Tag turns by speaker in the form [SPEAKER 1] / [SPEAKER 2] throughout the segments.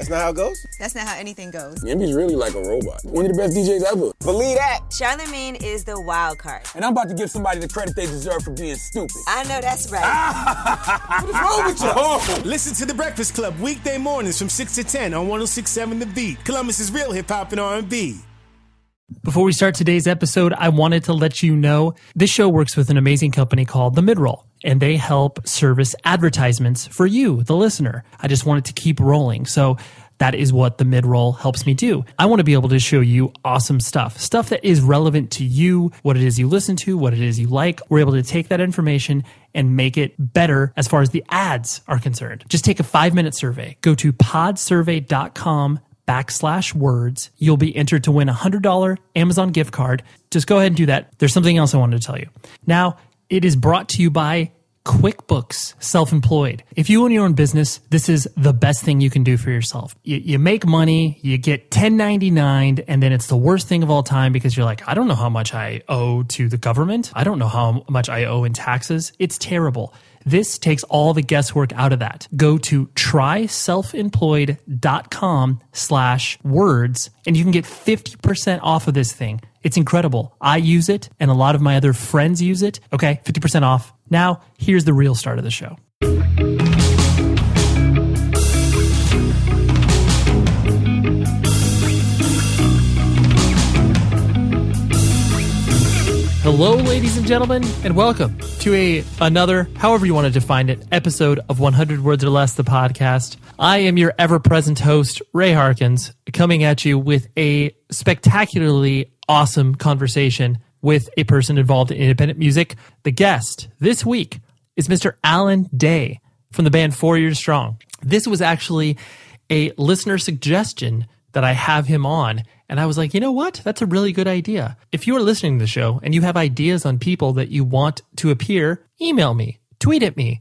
[SPEAKER 1] That's not how it goes?
[SPEAKER 2] That's not how anything goes.
[SPEAKER 3] Yemi's really like a robot. One of the best DJs ever.
[SPEAKER 1] Believe that.
[SPEAKER 2] Charlemagne is the wild card.
[SPEAKER 3] And I'm about to give somebody the credit they deserve for being stupid.
[SPEAKER 2] I know that's right.
[SPEAKER 1] what is wrong with you? Oh.
[SPEAKER 4] Listen to The Breakfast Club weekday mornings from 6 to 10 on 1067 The Beat. Columbus is real hip hop and R&B.
[SPEAKER 5] Before we start today's episode, I wanted to let you know this show works with an amazing company called The Midroll, and they help service advertisements for you, the listener. I just wanted to keep rolling. So that is what the midroll helps me do. I want to be able to show you awesome stuff, stuff that is relevant to you, what it is you listen to, what it is you like. We're able to take that information and make it better as far as the ads are concerned. Just take a five minute survey. Go to podsurvey.com backslash words. You'll be entered to win a $100 Amazon gift card. Just go ahead and do that. There's something else I wanted to tell you. Now, it is brought to you by QuickBooks Self Employed. If you own your own business, this is the best thing you can do for yourself. You, you, make money, you get 1099, and then it's the worst thing of all time because you're like, I don't know how much I owe to the government. I don't know how much I owe in taxes. It's terrible. This takes all the guesswork out of that. Go to tryselfemployed.com slash words and you can get 50% off of this thing. It's incredible. I use it and a lot of my other friends use it. Okay, 50% off. Now, here's the real start of the show. Hello, ladies and gentlemen, and welcome to a another, however you want to define it, episode of 100 Words or Less, the podcast. I am your ever-present host, Ray Harkins, coming at you with a spectacularly awesome conversation with a person involved in independent music. The guest this week is Mr. Alan Day from the band Four Year Strong. This was actually a listener suggestion that I have him on. And I was like, you know what? That's a really good idea. If you are listening to the show and you have ideas on people that you want to appear, email me, tweet at me.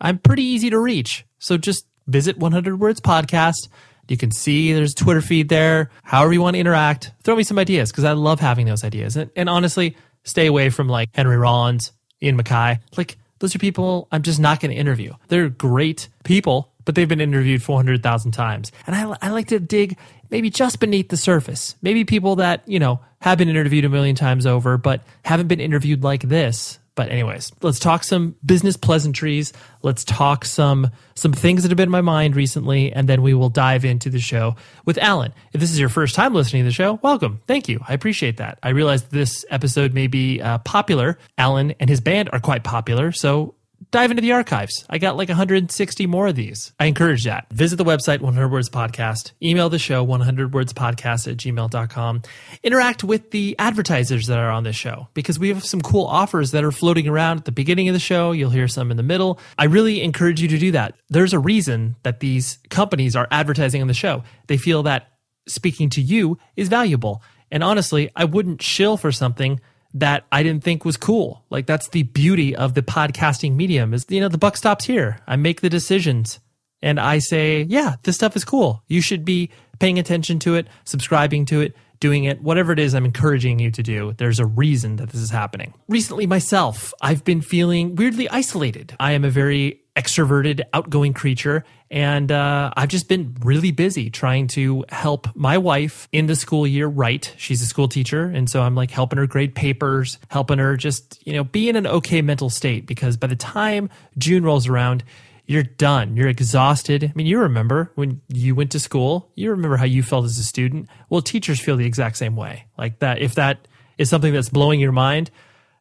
[SPEAKER 5] I'm pretty easy to reach. So just visit 100 Words Podcast. You can see there's a Twitter feed there. However you want to interact, throw me some ideas because I love having those ideas. And, and honestly, stay away from like Henry Rollins, Ian MacKaye. Like those are people I'm just not going to interview. They're great people, but they've been interviewed 400,000 times. And I, I like to dig maybe just beneath the surface. Maybe people that, you know, have been interviewed a million times over, but haven't been interviewed like this. But anyways, let's talk some business pleasantries. Let's talk some some things that have been in my mind recently, and then we will dive into the show with Alan. If this is your first time listening to the show, welcome. Thank you. I appreciate that. I realize this episode may be uh, popular. Alan and his band are quite popular, so dive into the archives. I got like 160 more of these. I encourage that. Visit the website 100 Words Podcast. Email the show 100 Words Podcast at gmail.com. Interact with the advertisers that are on this show because we have some cool offers that are floating around at the beginning of the show. You'll hear some in the middle. I really encourage you to do that. There's a reason that these companies are advertising on the show. They feel that speaking to you is valuable. And honestly, I wouldn't shill for something that I didn't think was cool. Like that's the beauty of the podcasting medium is you know the buck stops here. I make the decisions and I say, yeah, this stuff is cool. You should be paying attention to it, subscribing to it, doing it, whatever it is I'm encouraging you to do. There's a reason that this is happening. Recently myself, I've been feeling weirdly isolated. I am a very extroverted, outgoing creature. And uh, I've just been really busy trying to help my wife in the school year right. She's a school teacher. And so I'm like helping her grade papers, helping her just, you know, be in an okay mental state because by the time June rolls around, you're done. You're exhausted. I mean, you remember when you went to school, you remember how you felt as a student. Well, teachers feel the exact same way. Like that, if that is something that's blowing your mind,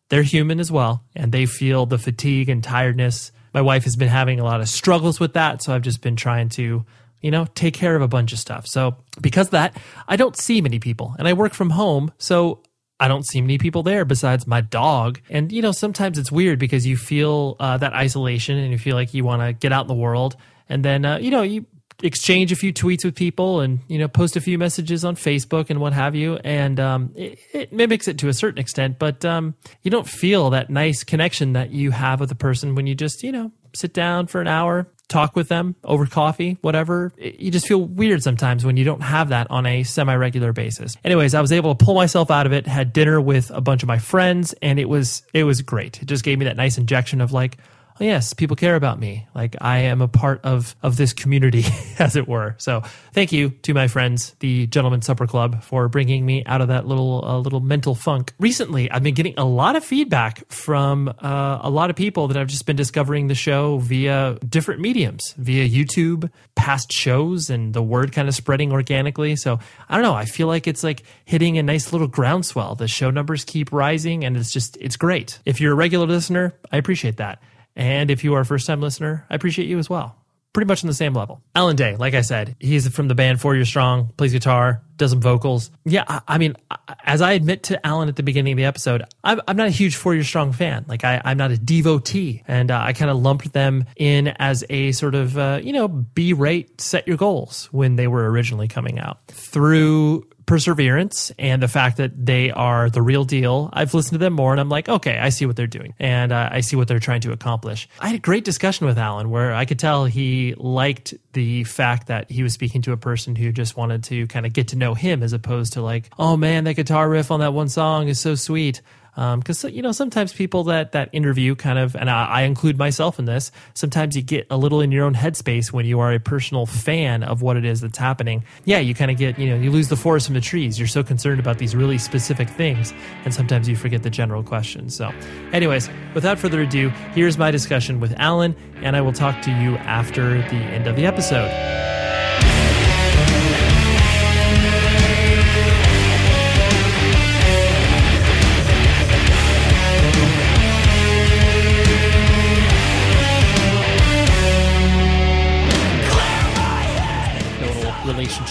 [SPEAKER 5] they're human as well. And they feel the fatigue and tiredness. My wife has been having a lot of struggles with that. So I've just been trying to, you know, take care of a bunch of stuff. So because that, I don't see many people and I work from home. So I don't see many people there besides my dog. And, you know, sometimes it's weird because you feel uh, that isolation and you feel like you want to get out in the world. And then, uh, you know, you exchange a few tweets with people and, you know, post a few messages on Facebook and what have you. And um, it, it, mimics it to a certain extent, but um, you don't feel that nice connection that you have with a person when you just, you know, sit down for an hour, talk with them over coffee, whatever. You just feel weird sometimes when you don't have that on a semi regular basis. Anyways, I was able to pull myself out of it, had dinner with a bunch of my friends, and it was it was great. It just gave me that nice injection of like, oh, yes, people care about me. Like I am a part of of this community, as it were. So thank you to my friends, the Gentleman Supper Club, for bringing me out of that little uh, little mental funk. Recently, I've been getting a lot of feedback from uh, a lot of people that I've just been discovering the show via different mediums, via YouTube, past shows, and the word kind of spreading organically. So I don't know. I feel like it's like hitting a nice little groundswell. The show numbers keep rising, and it's just it's great. If you're a regular listener, I appreciate that. And if you are a first time listener, I appreciate you as well. Pretty much on the same level. Alan Day, like I said, he's from the band Four Year Strong, plays guitar, does some vocals. Yeah, I, I, mean, as I admit to Alan at the beginning of the episode, I'm, I'm not a huge Four Year Strong fan. Like, I, am not a devotee. And uh, I kind of lumped them in as a sort of, uh, you know, B rate set your goals when they were originally coming out. Through perseverance and the fact that they are the real deal. I've listened to them more and I'm like, okay, I see what they're doing and uh, I see what they're trying to accomplish. I had a great discussion with Alan where I could tell he liked the fact that he was speaking to a person who just wanted to kind of get to know him as opposed to like, oh man, that guitar riff on that one song is so sweet because um, you know sometimes people that that interview kind of and I, I, include myself in this sometimes you get a little in your own headspace when you are a personal fan of what it is that's happening. Yeah you kind of get you know you lose the forest from the trees. You're so concerned about these really specific things and sometimes you forget the general questions. So anyways without further ado here's my discussion with alan and i will talk to you after the end of the episode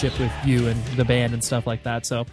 [SPEAKER 5] relationship with you and the band and stuff like that. So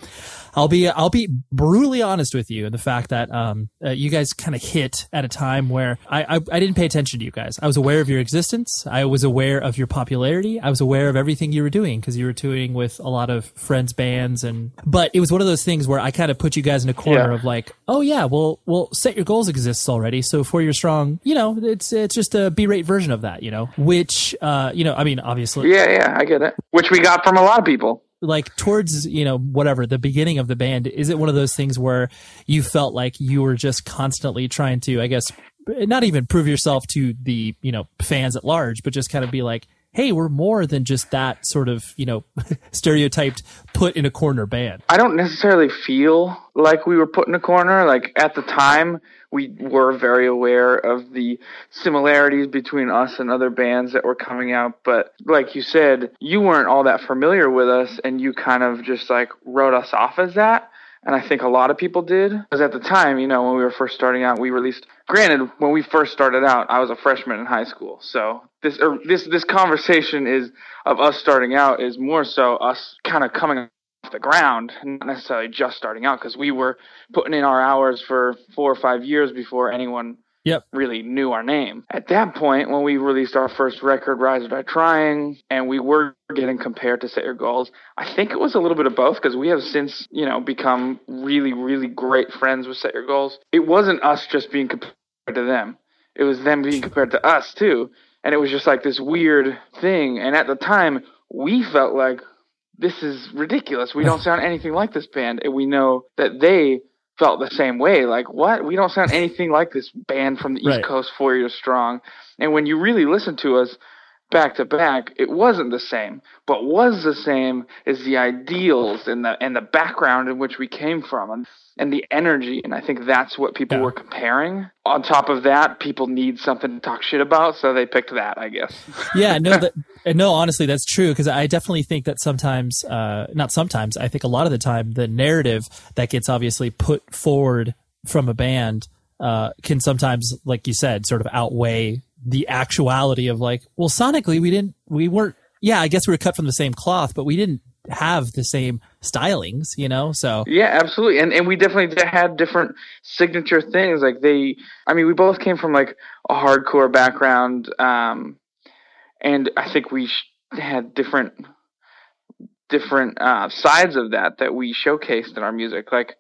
[SPEAKER 5] I'll be I'll be brutally honest with you in the fact that um, uh, you guys kind of hit at a time where I, I, I didn't pay attention to you guys. I was aware of your existence. I was aware of your popularity. I was aware of everything you were doing because you were touring with a lot of friends bands and but it was one of those things where I kind of put you guys in a corner yeah. of like, oh yeah, well well set your goals exists already. So Four Year Strong, you know, it's it's just a B rate version of that, you know, which uh, you know, I mean, obviously,
[SPEAKER 6] yeah, yeah, I get it. Which we got from a lot of people
[SPEAKER 5] like towards you know whatever the beginning of the band is it one of those things where you felt like you were just constantly trying to i guess not even prove yourself to the you know fans at large but just kind of be like hey we're more than just that sort of you know stereotyped put in a corner band
[SPEAKER 6] i don't necessarily feel like we were put in a corner like at the time we were very aware of the similarities between us and other bands that were coming out. But like you said, you weren't all that familiar with us and you kind of just like wrote us off as that. And I think a lot of people did. Because at the time, you know, when we were first starting out, we released. Granted, when we first started out, I was a freshman in high school. So this or this this conversation is of us starting out is more so us kind of coming off the ground, not necessarily just starting out, because we were putting in our hours for four or five years before anyone
[SPEAKER 5] yep.
[SPEAKER 6] really knew our name. At that point, when we released our first record, Rise or Die Trying, and we were getting compared to Set Your Goals, I think it was a little bit of both because we have since, you know, become really, really great friends with Set Your Goals. It wasn't us just being compared to them. It was them being compared to us too. And it was just like this weird thing. And at the time, we felt like this is ridiculous. We don't sound anything like this band. And we know that they felt the same way. Like, what? We don't sound anything like this band from the East right. Coast, Four Year Strong. And when you really listen to us, back to back, it wasn't the same. But was the same is the ideals and the and the background in which we came from and, and the energy. And I think that's what people
[SPEAKER 5] Yeah.
[SPEAKER 6] were comparing. On top of that, people need something to talk shit about, so they picked that, I guess.
[SPEAKER 5] yeah, no, that, no, honestly, that's true because I definitely think that sometimes, uh, not sometimes, I think a lot of the time, the narrative that gets obviously put forward from a band uh, can sometimes, like you said, sort of outweigh the actuality of like, well, sonically, we didn't, we weren't, yeah, I guess we were cut from the same cloth, but we didn't have the same stylings, you know. So
[SPEAKER 6] Yeah, absolutely. And and we definitely had different signature things. Like they, I mean, we both came from like a hardcore background, um, and I think we sh- had different different uh, sides of that that we showcased in our music. Like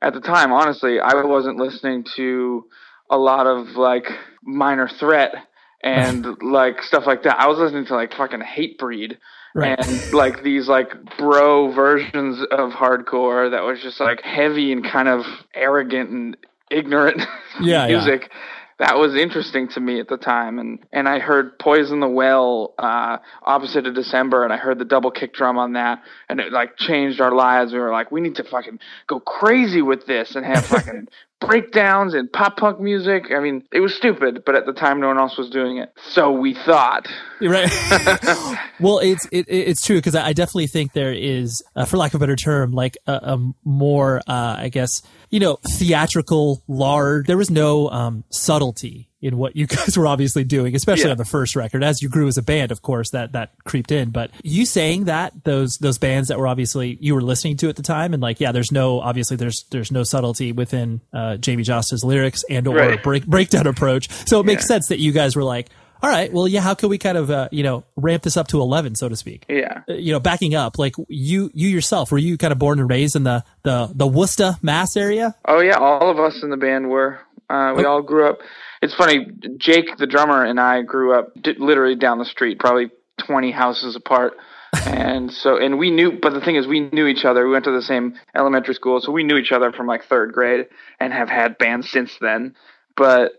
[SPEAKER 6] at the time, honestly, I wasn't listening to a lot of like Minor Threat and like stuff like that. I was listening to like fucking Hatebreed
[SPEAKER 5] Right.
[SPEAKER 6] and like these like bro versions of hardcore that was just like heavy and kind of arrogant and ignorant
[SPEAKER 5] Yeah, yeah.
[SPEAKER 6] music that was interesting to me at the time and and I heard Poison the Well uh opposite of December and I heard the double kick drum on that and it like changed our lives we were like we need to fucking go crazy with this and have fucking breakdowns and pop punk music. I mean it was stupid but at the time no one else was doing it. So we thought.
[SPEAKER 5] Right. Well it's it, it's true because I, I definitely think there is uh, for lack of a better term like a, a more uh, i guess you know theatrical large there was no um, subtlety in what you guys were obviously doing especially
[SPEAKER 6] Yeah.
[SPEAKER 5] on the first record as you grew as a band of course that that creeped in but you saying that those those bands that were obviously you were listening to at the time and like yeah there's no obviously there's there's no subtlety within uh, Jamey Jasta's lyrics and or
[SPEAKER 6] Right.
[SPEAKER 5] break breakdown approach so it makes sense that you guys were like all right well yeah how can we kind of uh, you know ramp this up to 11 so to speak
[SPEAKER 6] yeah
[SPEAKER 5] Uh, you know backing up like you you yourself were you kind of born and raised in the the the worcester mass area
[SPEAKER 6] Oh yeah, all of us in the band were. Uh, we all grew up. It's funny. Jake, the drummer, and I grew up d- literally down the street, probably twenty houses apart. and so, and we knew. But the thing is, we knew each other. We went to the same elementary school, so we knew each other from like third grade, and have had bands since then. But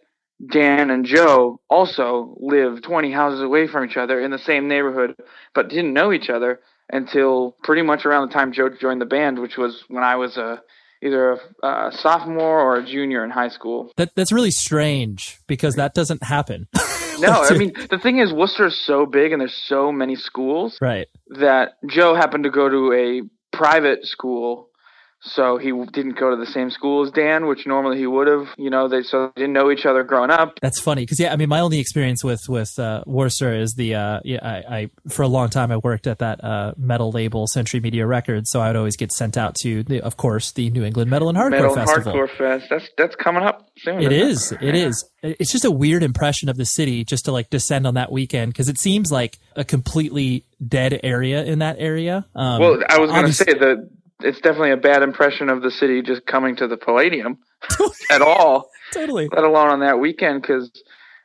[SPEAKER 6] Dan and Joe also lived 20 houses away from each other in the same neighborhood, but didn't know each other until pretty much around the time Joe joined the band, which was when I was a either a uh, sophomore or a junior in high school.
[SPEAKER 5] that that's really strange because that doesn't happen
[SPEAKER 6] No, I mean the thing is Worcester is so big and there's so many schools
[SPEAKER 5] right
[SPEAKER 6] that Joe happened to go to a private school. So he didn't go to the same school as Dan, which normally he would have. You know, they so they didn't know each other growing up.
[SPEAKER 5] That's funny because yeah, I mean, my only experience with with uh, Worcester is the uh, yeah, I, I for a long time I worked at that uh, metal label Century Media Records, so I would always get sent out to, the, of course, the New England Metal and Hardcore
[SPEAKER 6] Metal and
[SPEAKER 5] Festival.
[SPEAKER 6] Hardcore Fest. That's that's coming up soon.
[SPEAKER 5] It is. It is. It's just a weird impression of the city just to like descend on that weekend because it seems like a completely dead area in that area. Um,
[SPEAKER 6] well, I was going to say that it's definitely a bad impression of the city just coming to the Palladium at all.
[SPEAKER 5] Totally.
[SPEAKER 6] Let alone on that weekend, because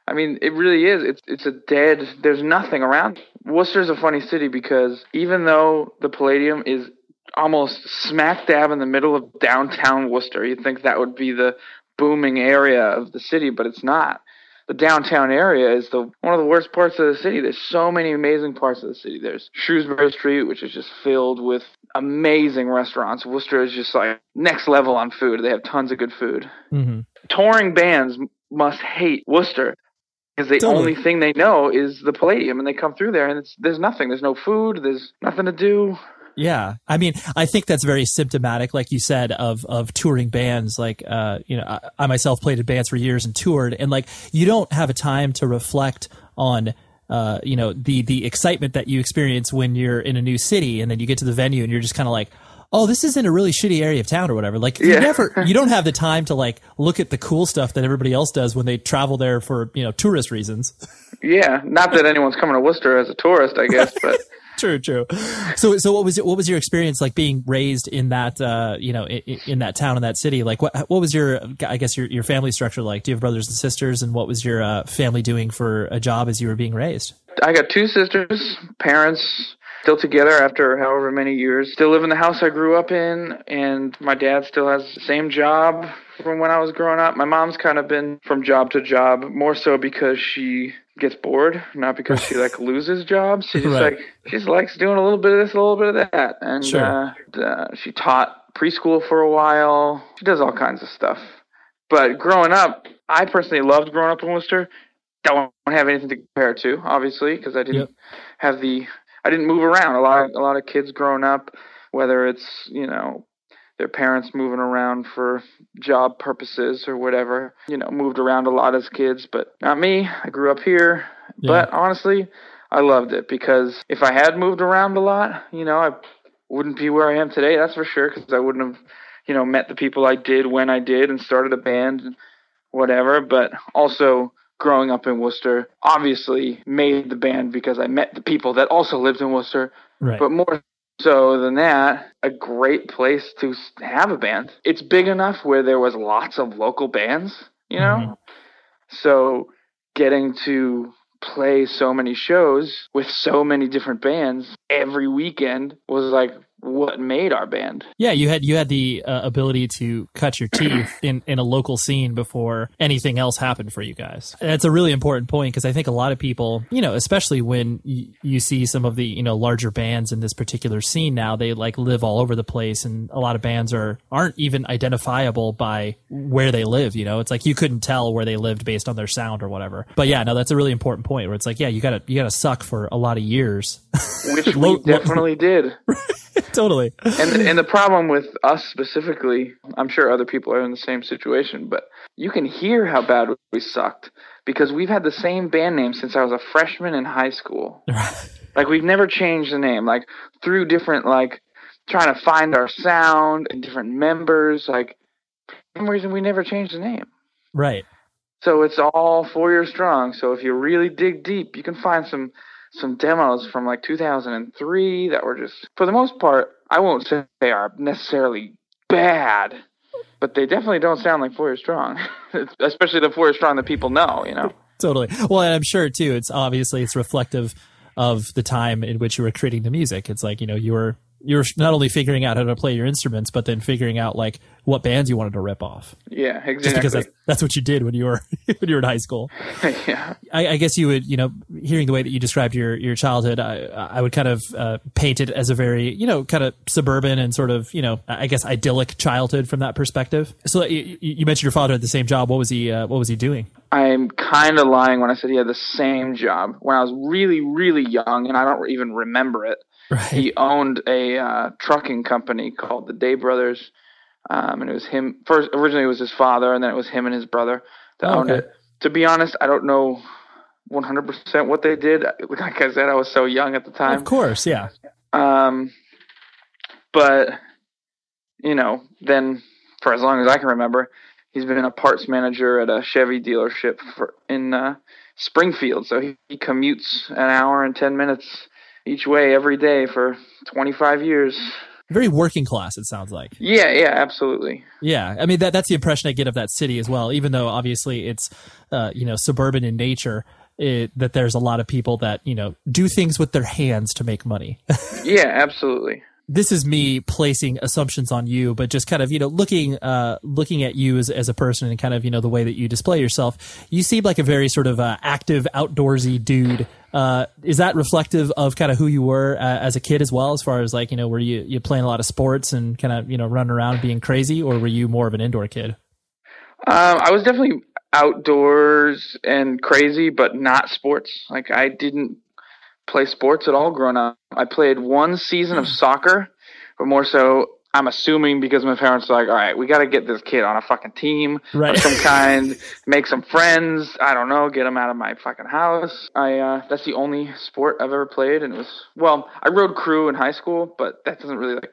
[SPEAKER 6] I mean, it really is. It's it's a dead. There's nothing around. Worcester's a funny city because even though the Palladium is almost smack dab in the middle of downtown Worcester, you'd think that would be the booming area of the city, but it's not. The downtown area is the one of the worst parts of the city. There's so many amazing parts of the city. There's Shrewsbury Street, which is just filled with amazing restaurants. Worcester is just like next level on food. They have tons of good food.
[SPEAKER 5] Mhm.
[SPEAKER 6] Touring bands must hate Worcester because the
[SPEAKER 5] Totally.
[SPEAKER 6] only thing they know is the Palladium, and they come through there, and it's there's nothing. There's no food. There's nothing to do.
[SPEAKER 5] Yeah, I mean, I think that's very symptomatic, like you said, of of touring bands. Like, uh, you know, I, I myself played in bands for years and toured, and like, you don't have a time to reflect on. Uh, you know the the excitement that you experience when you're in a new city, and then you get to the venue, and you're just kind of like, "Oh, this is in a really shitty area of town, or whatever." Like, you never, you don't have the time to like look at the cool stuff that everybody else does when they travel there for you know tourist reasons.
[SPEAKER 6] Yeah, not that anyone's coming to Worcester as a tourist, I guess, but
[SPEAKER 5] true, true. So, so what was it, what was your experience like being raised in that uh, you know in, in that town in that city? Like, what what was your I guess your your family structure like? Do you have brothers and sisters? And what was your uh, family doing for a job as you were being raised?
[SPEAKER 6] I got two sisters, parents still together after however many years. Still live in the house I grew up in, and my dad still has the same job from when I was growing up. My mom's kind of been from job to job, more so because she gets bored, not because she like loses jobs. She just
[SPEAKER 5] Right.
[SPEAKER 6] like she just likes doing a little bit of this, a little bit of that, and
[SPEAKER 5] Sure.
[SPEAKER 6] uh, uh, she taught preschool for a while. She does all kinds of stuff. But growing up, I personally loved growing up in Worcester. Don't have anything to compare it to, obviously, because I didn't
[SPEAKER 5] Yep.
[SPEAKER 6] have the I didn't move around. A lot of a lot of kids growing up, whether it's you know their parents moving around for job purposes or whatever, you know, moved around a lot as kids, but not me. I grew up here, but honestly, I loved it because if I had moved around a lot, you know, I wouldn't be where I am today. That's for sure because I wouldn't have, you know, met the people I did when I did and started a band and whatever. But also growing up in Worcester, obviously made the band because I met the people that also lived in Worcester.
[SPEAKER 5] Right.
[SPEAKER 6] But more so than that, a great place to have a band. It's big enough where there was lots of local bands, you know? Mm-hmm. So getting to play so many shows with so many different bands every weekend was like what made our band.
[SPEAKER 5] Yeah, you had you had the uh, ability to cut your teeth in, in a local scene before anything else happened for you guys. That's a really important point because I think a lot of people, you know, especially when y- you see some of the you know larger bands in this particular scene now, they like live all over the place, and a lot of bands are aren't even identifiable by where they live. You know, it's like you couldn't tell where they lived based on their sound or whatever. But yeah, no, that's a really important point where it's like, yeah, you gotta you gotta suck for a lot of years.
[SPEAKER 6] Which we definitely did.
[SPEAKER 5] totally.
[SPEAKER 6] and and the problem with us specifically, I'm sure other people are in the same situation, but you can hear how bad we sucked because we've had the same band name since I was a freshman in high school. like we've never changed the name. Like through different like trying to find our sound and different members. Like for some reason we never changed the name.
[SPEAKER 5] Right.
[SPEAKER 6] So it's all Four Year Strong. So if you really dig deep, you can find some some demos from like 2003 that were just, for the most part, I won't say they are necessarily bad, but they definitely don't sound like Four Year Strong, especially the Four Year Strong that people know. You know.
[SPEAKER 5] totally. Well, and I'm sure too. It's obviously it's reflective of the time in which you were creating the music. It's like you know you were you were not only figuring out how to play your instruments, but then figuring out like what bands you wanted to rip off.
[SPEAKER 6] Yeah, exactly.
[SPEAKER 5] Just because that's, that's what you did when you were when you were in high school.
[SPEAKER 6] yeah.
[SPEAKER 5] I, I guess you would, you know, hearing the way that you described your your childhood, I, I would kind of uh, paint it as a very, you know, kind of suburban and sort of, you know, I guess idyllic childhood from that perspective. So you, you mentioned your father had the same job. What was he? Uh, what was he doing?
[SPEAKER 6] I'm kind of lying when I said he had the same job when I was really, really young, and I don't even remember it.
[SPEAKER 5] Right.
[SPEAKER 6] He owned a uh, trucking company called the Day Brothers, um, and it was him. First, originally it was his father, and then it was him and his brother that
[SPEAKER 5] Oh,
[SPEAKER 6] owned
[SPEAKER 5] okay.
[SPEAKER 6] it. To be honest, I don't know 100% what they did. Like I said, I was so young at the time.
[SPEAKER 5] Of course, yeah.
[SPEAKER 6] Um, but you know, then for as long as I can remember, he's been a parts manager at a Chevy dealership for in uh, Springfield. So he, he commutes an hour and ten minutes each way every day for 25 years.
[SPEAKER 5] Very working class. It sounds like.
[SPEAKER 6] Yeah, yeah, absolutely.
[SPEAKER 5] Yeah, I mean that that's the impression I get of that city as well. Even though obviously it's, uh, you know, suburban in nature, it, that there's a lot of people that you know do things with their hands to make money.
[SPEAKER 6] Yeah, absolutely.
[SPEAKER 5] this is me placing assumptions on you, but just kind of you know looking uh, looking at you as as a person and kind of you know the way that you display yourself. You seem like a very sort of uh, active, outdoorsy dude. Uh, is that reflective of kind of who you were uh, as a kid as well? As far as like you know, were you you playing a lot of sports and kind of you know running around being crazy, or were you more of an indoor kid?
[SPEAKER 6] Um, I was definitely outdoors and crazy, but not sports. Like I didn't play sports at all growing up. I played one season of soccer, but more so, I'm assuming because my parents are like, all right, we got to get this kid on a fucking team
[SPEAKER 5] Right.
[SPEAKER 6] of some kind, make some friends. I don't know, get him out of my fucking house. I uh, that's the only sport I've ever played, and it was well, I rowed crew in high school, but that doesn't really like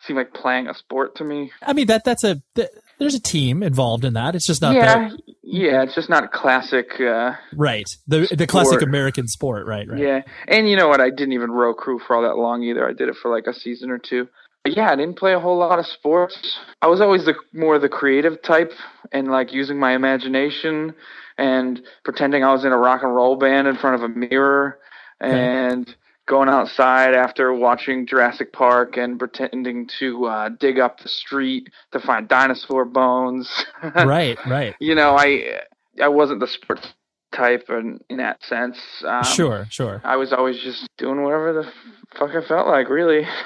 [SPEAKER 6] seem like playing a sport to me.
[SPEAKER 5] I mean that that's a th- there's a team involved in that. It's just not
[SPEAKER 6] yeah,
[SPEAKER 5] that
[SPEAKER 6] yeah, it's just not classic. Uh,
[SPEAKER 5] right. The the classic American sport, right? Right.
[SPEAKER 6] Yeah, and you know what? I didn't even row crew for all that long either. I did it for like a season or two. Yeah, I didn't play a whole lot of sports. I was always the more the creative type, and like using my imagination and pretending I was in a rock and roll band in front of a mirror, and going outside after watching Jurassic Park and pretending to uh, dig up the street to find dinosaur bones.
[SPEAKER 5] right. Right.
[SPEAKER 6] you know, I I wasn't the sports type in, in that sense. Um,
[SPEAKER 5] sure, sure.
[SPEAKER 6] I was always just doing whatever the fuck I felt like, really.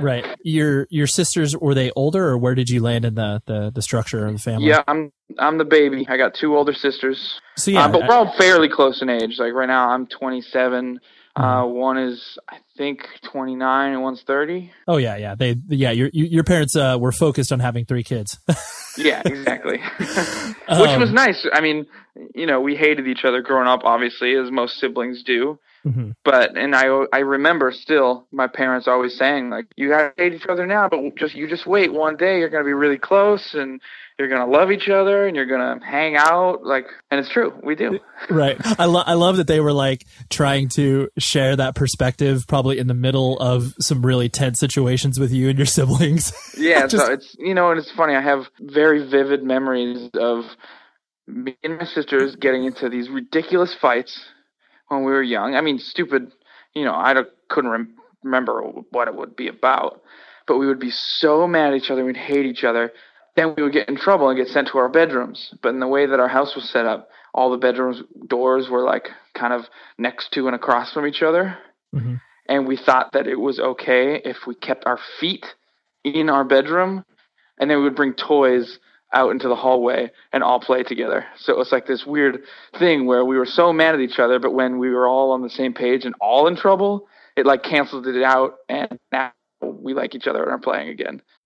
[SPEAKER 5] right. Your your sisters were they older, or where did you land in the the, the structure of the family?
[SPEAKER 6] Yeah, I'm I'm the baby. I got two older sisters.
[SPEAKER 5] So yeah,
[SPEAKER 6] uh, but
[SPEAKER 5] I-
[SPEAKER 6] we're all fairly close in age. Like right now, I'm 27.
[SPEAKER 5] Mm-hmm.
[SPEAKER 6] Uh, one is I think 29 and one's 30.
[SPEAKER 5] Oh yeah, yeah. They yeah. Your your parents uh, were focused on having three kids.
[SPEAKER 6] Yeah, exactly. Which
[SPEAKER 5] Um,
[SPEAKER 6] was nice. I mean, you know, we hated each other growing up, obviously, as most siblings do.
[SPEAKER 5] Mhm.
[SPEAKER 6] But and I I remember still my parents always saying like, you gotta hate each other now, but just you just wait. One day you're gonna be really close and you're gonna love each other and you're gonna hang out. Like, and it's true, we do.
[SPEAKER 5] right. I love I love that they were like trying to share that perspective, probably in the middle of some really tense situations with you and your siblings.
[SPEAKER 6] Yeah,
[SPEAKER 5] Just-
[SPEAKER 6] so it's you know, and it's funny. I have very vivid memories of me and my sisters getting into these ridiculous fights when we were young. I mean, stupid. You know, I couldn't rem- remember what it would be about, but we would be so mad at each other, we'd hate each other. Then we would get in trouble and get sent to our bedrooms. But in the way that our house was set up, all the bedrooms doors were like kind of next to and across from each other
[SPEAKER 5] Mhm.
[SPEAKER 6] and we thought that it was okay if we kept our feet in our bedroom and then we would bring toys out into the hallway and all play together. So it was like this weird thing where we were so mad at each other, but when we were all on the same page and all in trouble, it like canceled it out and now we like each other and are playing again.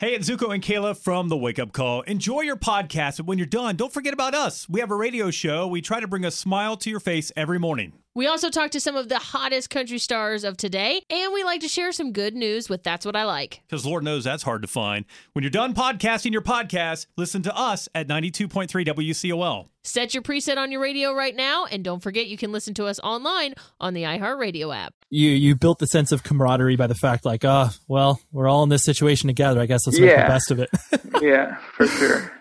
[SPEAKER 7] Hey, it's Zuko and Kayla from The Wake Up Call. Enjoy your podcast, but when you're done, don't forget about us. We have a radio show. We try to bring a smile to your face every morning.
[SPEAKER 8] We also talk to some of the hottest country stars of today, and we like to share some good news with That's What I Like.
[SPEAKER 7] Because Lord knows that's hard to find. When you're done podcasting your podcast, listen to us at 92.3 WCOL.
[SPEAKER 8] Set your preset on your radio right now, and don't forget you can listen to us online on the iHeartRadio app.
[SPEAKER 5] You you built the sense of camaraderie by the fact like, oh, well, we're all in this situation together. I guess let's make the best of it.
[SPEAKER 6] yeah, for sure.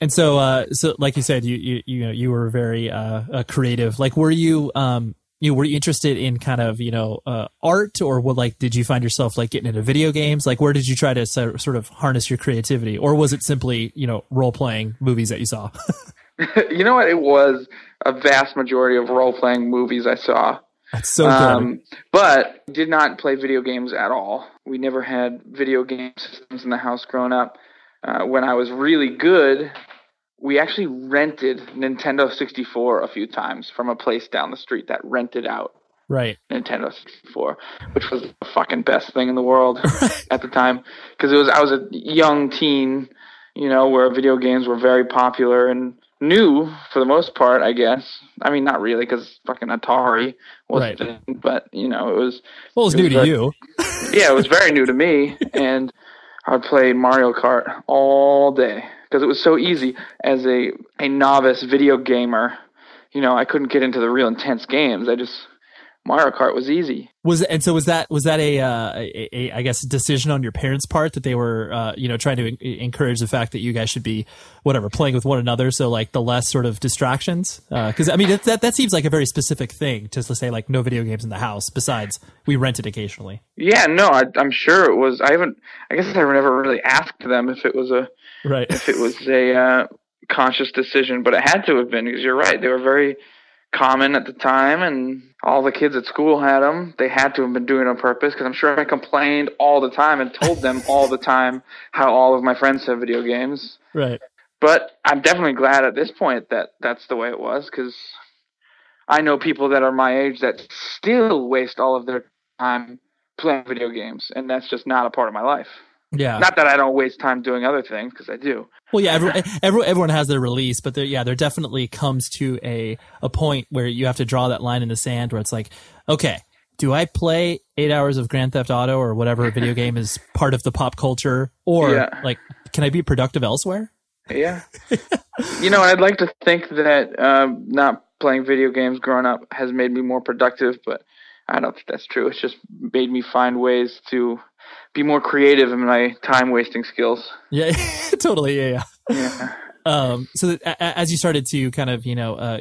[SPEAKER 5] And so uh so like you said you you you know you were very uh, uh creative like were you um you were you interested in kind of you know uh art or what like did you find yourself like getting into video games like where did you try to so, sort of harness your creativity or was it simply you know role playing movies that you saw
[SPEAKER 6] you know what? It was a vast majority of role playing movies I saw.
[SPEAKER 5] That's so good.
[SPEAKER 6] Um, but did not play video games at all. We never had video game systems in the house growing up. Uh, when I was really good, we actually rented Nintendo 64 a few times from a place down the street that rented out
[SPEAKER 5] right
[SPEAKER 6] Nintendo 64, which was the fucking best thing in the world at the time because it was I was a young teen, you know, where video games were very popular and new for the most part, I guess. I mean, not really, because fucking Atari was,
[SPEAKER 5] Right.
[SPEAKER 6] but you know, it was.
[SPEAKER 5] Well, it was new to
[SPEAKER 6] very-
[SPEAKER 5] you.
[SPEAKER 6] yeah, it was very new to me, and I would play Mario Kart all day because it was so easy as a a novice video gamer. You know, I couldn't get into the real intense games. I just Mario Kart was easy.
[SPEAKER 5] Was and so was that was that a, uh, a, a I guess decision on your parents' part that they were uh, you know trying to en- encourage the fact that you guys should be whatever playing with one another so like the less sort of distractions because I mean that, that that seems like a very specific thing to say like no video games in the house besides we rent it occasionally
[SPEAKER 6] Yeah, no, I, I'm sure it was. I haven't. I guess I never really asked them if it was a
[SPEAKER 5] right
[SPEAKER 6] if it was a uh, conscious decision, but it had to have been because you're right. They were very common at the time, and all the kids at school had them. They had to have been doing it on purpose because I'm sure I complained all the time and told them all the time how all of my friends have video games.
[SPEAKER 5] right
[SPEAKER 6] But I'm definitely glad at this point that that's the way it was because I know people that are my age that still waste all of their time playing video games, and that's just not a part of my life.
[SPEAKER 5] Yeah
[SPEAKER 6] Not that I don't waste time doing other things because I do.
[SPEAKER 5] Well, yeah, everyone, everyone, everyone has their release, but there, yeah, there definitely comes to a a point where you have to draw that line in the sand where it's like, okay, do I play eight hours of Grand Theft Auto or whatever video game is part of the pop culture, or
[SPEAKER 6] Yeah.
[SPEAKER 5] like, can I be productive elsewhere?
[SPEAKER 6] Yeah. you know, I'd like to think that um, not playing video games growing up has made me more productive, but I don't think that's true. It's just made me find ways to be more creative in my time wasting skills.
[SPEAKER 5] Yeah, totally. Yeah, yeah.
[SPEAKER 6] Yeah.
[SPEAKER 5] Um, so that, a- as you started to kind of, you know, uh,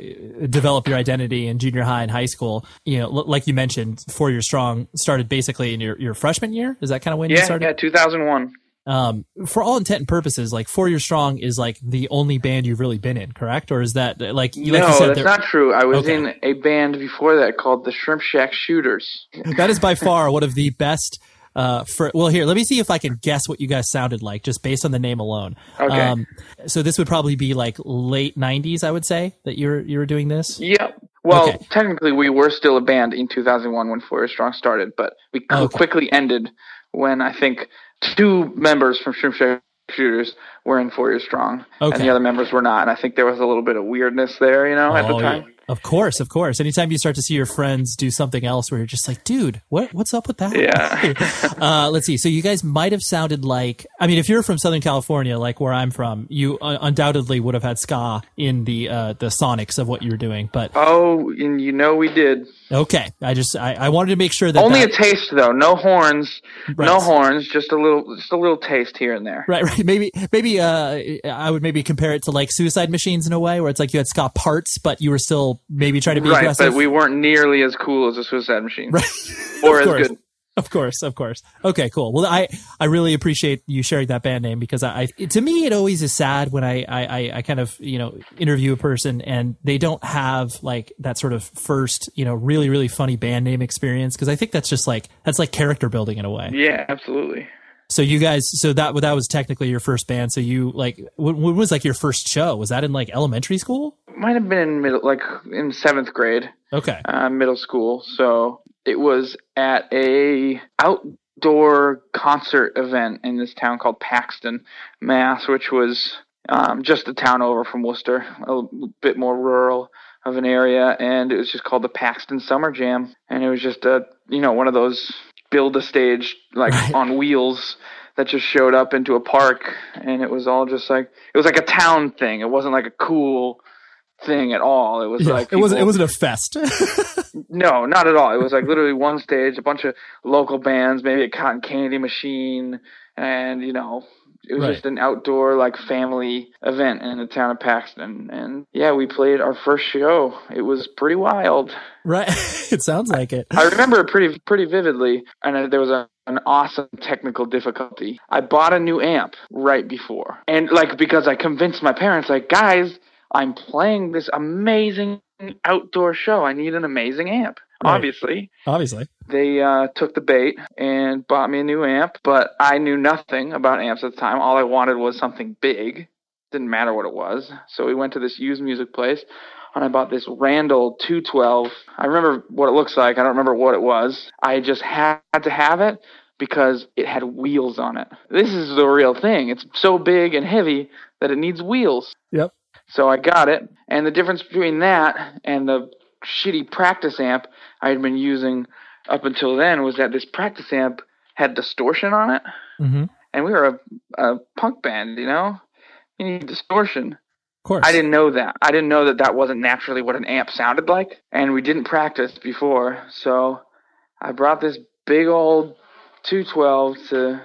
[SPEAKER 5] develop your identity in junior high and high school, you know, l- like you mentioned, Four Year Strong started basically in your, your freshman year. Is that kind of when you started?
[SPEAKER 6] yeah, 2001.
[SPEAKER 5] um, for all intent and purposes, like Four Year Strong is like the only band you've really been in, correct? Or is that like, you- like
[SPEAKER 6] no,
[SPEAKER 5] you said,
[SPEAKER 6] that's
[SPEAKER 5] there-
[SPEAKER 6] not true. I was
[SPEAKER 5] Okay.
[SPEAKER 6] in a band before that called the Shrimp Shack Shooters.
[SPEAKER 5] that is by far one of the best. Uh, for well, here, let me see if I can guess what you guys sounded like just based on the name alone.
[SPEAKER 6] Okay.
[SPEAKER 5] Um, so this would probably be like late '90s, I would say that you were you were doing this.
[SPEAKER 6] Yeah. Well,
[SPEAKER 5] Okay.
[SPEAKER 6] technically, we were still a band in 2001 when Four Year Strong started, but we
[SPEAKER 5] Okay.
[SPEAKER 6] quickly ended when I think two members from Shrimp Shooters were in Four Year Strong,
[SPEAKER 5] Okay.
[SPEAKER 6] and the other members were not. And I think there was a little bit of weirdness there, you know, at the
[SPEAKER 5] Oh,
[SPEAKER 6] time.
[SPEAKER 5] Of course, of course. Anytime you start to see your friends do something else where you're just like, dude, what what's up with that?
[SPEAKER 6] Yeah.
[SPEAKER 5] uh, let's see. So you guys might have sounded like, I mean, if you're from Southern California, like where I'm from, you uh, undoubtedly would have had ska in the uh, the sonics of what you were doing. But
[SPEAKER 6] Oh, and you know we did.
[SPEAKER 5] Okay, I just I, I wanted to make sure that
[SPEAKER 6] Only
[SPEAKER 5] that-
[SPEAKER 6] a taste, though. No horns.
[SPEAKER 5] Right.
[SPEAKER 6] No horns. Just a little, just a little taste here and there.
[SPEAKER 5] Right, right. Maybe, maybe, uh, I would maybe compare it to like Suicide Machines in a way, where it's like you had ska parts, but you were still maybe trying to be
[SPEAKER 6] Right,
[SPEAKER 5] aggressive.
[SPEAKER 6] but we weren't nearly as cool as the Suicide Machine,
[SPEAKER 5] Right.
[SPEAKER 6] or as
[SPEAKER 5] course.
[SPEAKER 6] good.
[SPEAKER 5] Of course, of course. Okay, cool. Well, I I really appreciate you sharing that band name because I, I to me it always is sad when I, I I- kind of you know interview a person and they don't have like that sort of first you know really really funny band name experience because I think that's just like that's like character building in a way.
[SPEAKER 6] Yeah, absolutely.
[SPEAKER 5] So you guys, so that that was technically your first band. So you like what, when was like your first show? Was that in like elementary school?
[SPEAKER 6] Might have been in middle, like in seventh grade.
[SPEAKER 5] Okay.
[SPEAKER 6] uh, middle school. So it was at a outdoor concert event in this town called Paxton, Mass, which was um, just a town over from Worcester, a bit more rural of an area, and it was just called the Paxton Summer Jam, and it was just a you know one of those build a stage like on wheels that just showed up into a park. And it was all just like it was like a town thing. It wasn't like a cool thing at all it was
[SPEAKER 5] Yeah,
[SPEAKER 6] like
[SPEAKER 5] it wasn't it wasn't a fest.
[SPEAKER 6] no, not at all. It was like literally one stage, a bunch of local bands, maybe a cotton candy machine, and you know, it was
[SPEAKER 5] Right.
[SPEAKER 6] just an outdoor like family event in the town of Paxton. And yeah, we played our first show. It was pretty wild.
[SPEAKER 5] right. it sounds like it.
[SPEAKER 6] I remember it pretty pretty vividly, and there was a, an awesome technical difficulty. I bought a new amp right before, and like because I convinced my parents, like guys, I'm playing this amazing outdoor show. I need an amazing amp.
[SPEAKER 5] Right.
[SPEAKER 6] Obviously,
[SPEAKER 5] Obviously.
[SPEAKER 6] they uh, took the bait and bought me a new amp, but I knew nothing about amps at the time. All I wanted was something big. Didn't matter what it was. So we went to this used music place and I bought this Randall 212. I remember what it looks like. I don't remember what it was. I just had to have it because it had wheels on it. This is the real thing. It's so big and heavy that it needs wheels.
[SPEAKER 5] Yep.
[SPEAKER 6] So I got it, and the difference between that and the shitty practice amp I had been using up until then was that this practice amp had distortion on it,
[SPEAKER 9] Mm-hmm.
[SPEAKER 6] and we were a, a punk band, you know. You need distortion.
[SPEAKER 9] Of course.
[SPEAKER 6] I didn't know that. I didn't know that that wasn't naturally what an amp sounded like, and we didn't practice before. So I brought this big old 212 to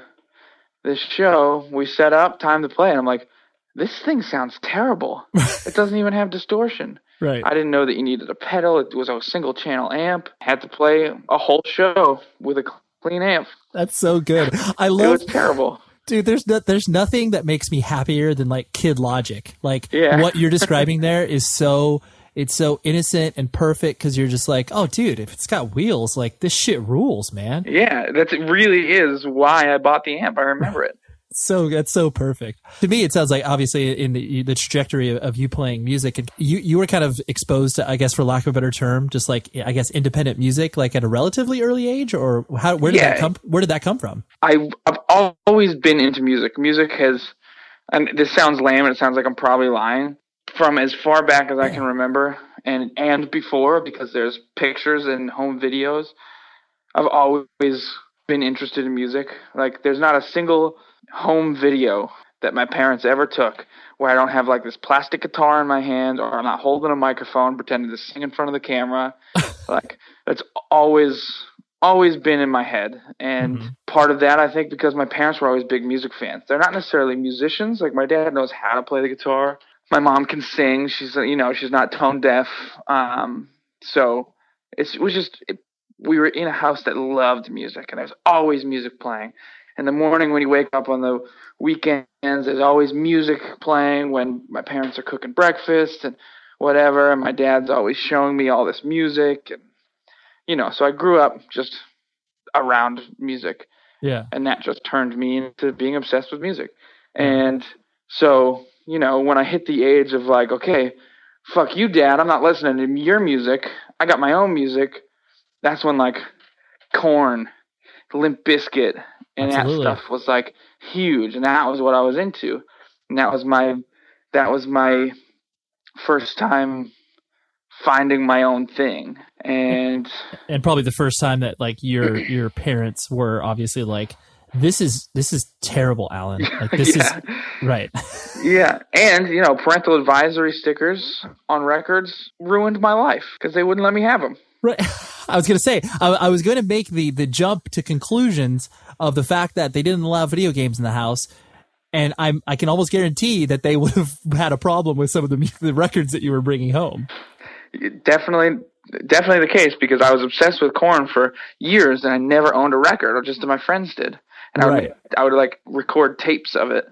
[SPEAKER 6] this show. We set up, time to play, and I'm like, this thing sounds terrible. it doesn't even have distortion.
[SPEAKER 9] Right.
[SPEAKER 6] I didn't know that you needed a pedal. It was a single channel amp. Had to play a whole show with a clean amp.
[SPEAKER 5] That's so good. I love.
[SPEAKER 6] It was terrible.
[SPEAKER 5] Dude, there's no, there's nothing that makes me happier than like kid logic. Like
[SPEAKER 6] Yeah.
[SPEAKER 5] what you're describing there is so it's so innocent and perfect because you're just like, oh, dude, if it's got wheels, like this shit rules, man.
[SPEAKER 6] Yeah, that really is why I bought the amp. I remember it.
[SPEAKER 5] So that's so perfect. To me, it sounds like obviously in the the trajectory of, of you playing music, and you you were kind of exposed to, I guess, for lack of a better term, just like I guess independent music, like at a relatively early age, or how where did that come where did that come from?
[SPEAKER 6] I, I've always been into music. Music has, and this sounds lame, and it sounds like I'm probably lying. From as far back as I can remember, and and before, because there's pictures and home videos, I've always been interested in music. Like, there's not a single home video that my parents ever took where I don't have like this plastic guitar in my hand, or I'm not holding a microphone pretending to sing in front of the camera. like, that's always always been in my head. And part of that i think because my parents were always big music fans. They're not necessarily musicians. Like my dad knows how to play the guitar. My mom can sing. She's uh, you know she's not tone deaf. Um so it's, it was just it, we were in a house that loved music and there's always music playing in the morning when you wake up on the weekends there's always music playing when my parents are cooking breakfast and whatever and my dad's always showing me all this music and you know, so I grew up just around music,
[SPEAKER 5] Yeah.
[SPEAKER 6] and that just turned me into being obsessed with music. And so, you know, when I hit the age of like, okay, fuck you, dad, I'm not listening to your music. I got my own music. That's when like Korn, Limp Bizkit, and
[SPEAKER 5] Absolutely.
[SPEAKER 6] that stuff was like huge, and that was what I was into. And that was my that was my first time finding my own thing. And
[SPEAKER 5] and probably the first time that like your your parents were obviously like this is this is terrible alan like this
[SPEAKER 6] Yeah.
[SPEAKER 5] is right
[SPEAKER 6] yeah, and you know, parental advisory stickers on records ruined my life because they wouldn't let me have them.
[SPEAKER 5] Right i was gonna say I, I was gonna make the the jump to conclusions of the fact that they didn't allow video games in the house and i'm i can almost guarantee that they would have had a problem with some of the, the records that you were bringing home
[SPEAKER 6] Definitely, definitely the case because I was obsessed with Korn for years and I never owned a record, or just my friends did, and I would
[SPEAKER 5] Right.
[SPEAKER 6] I would like record tapes of it.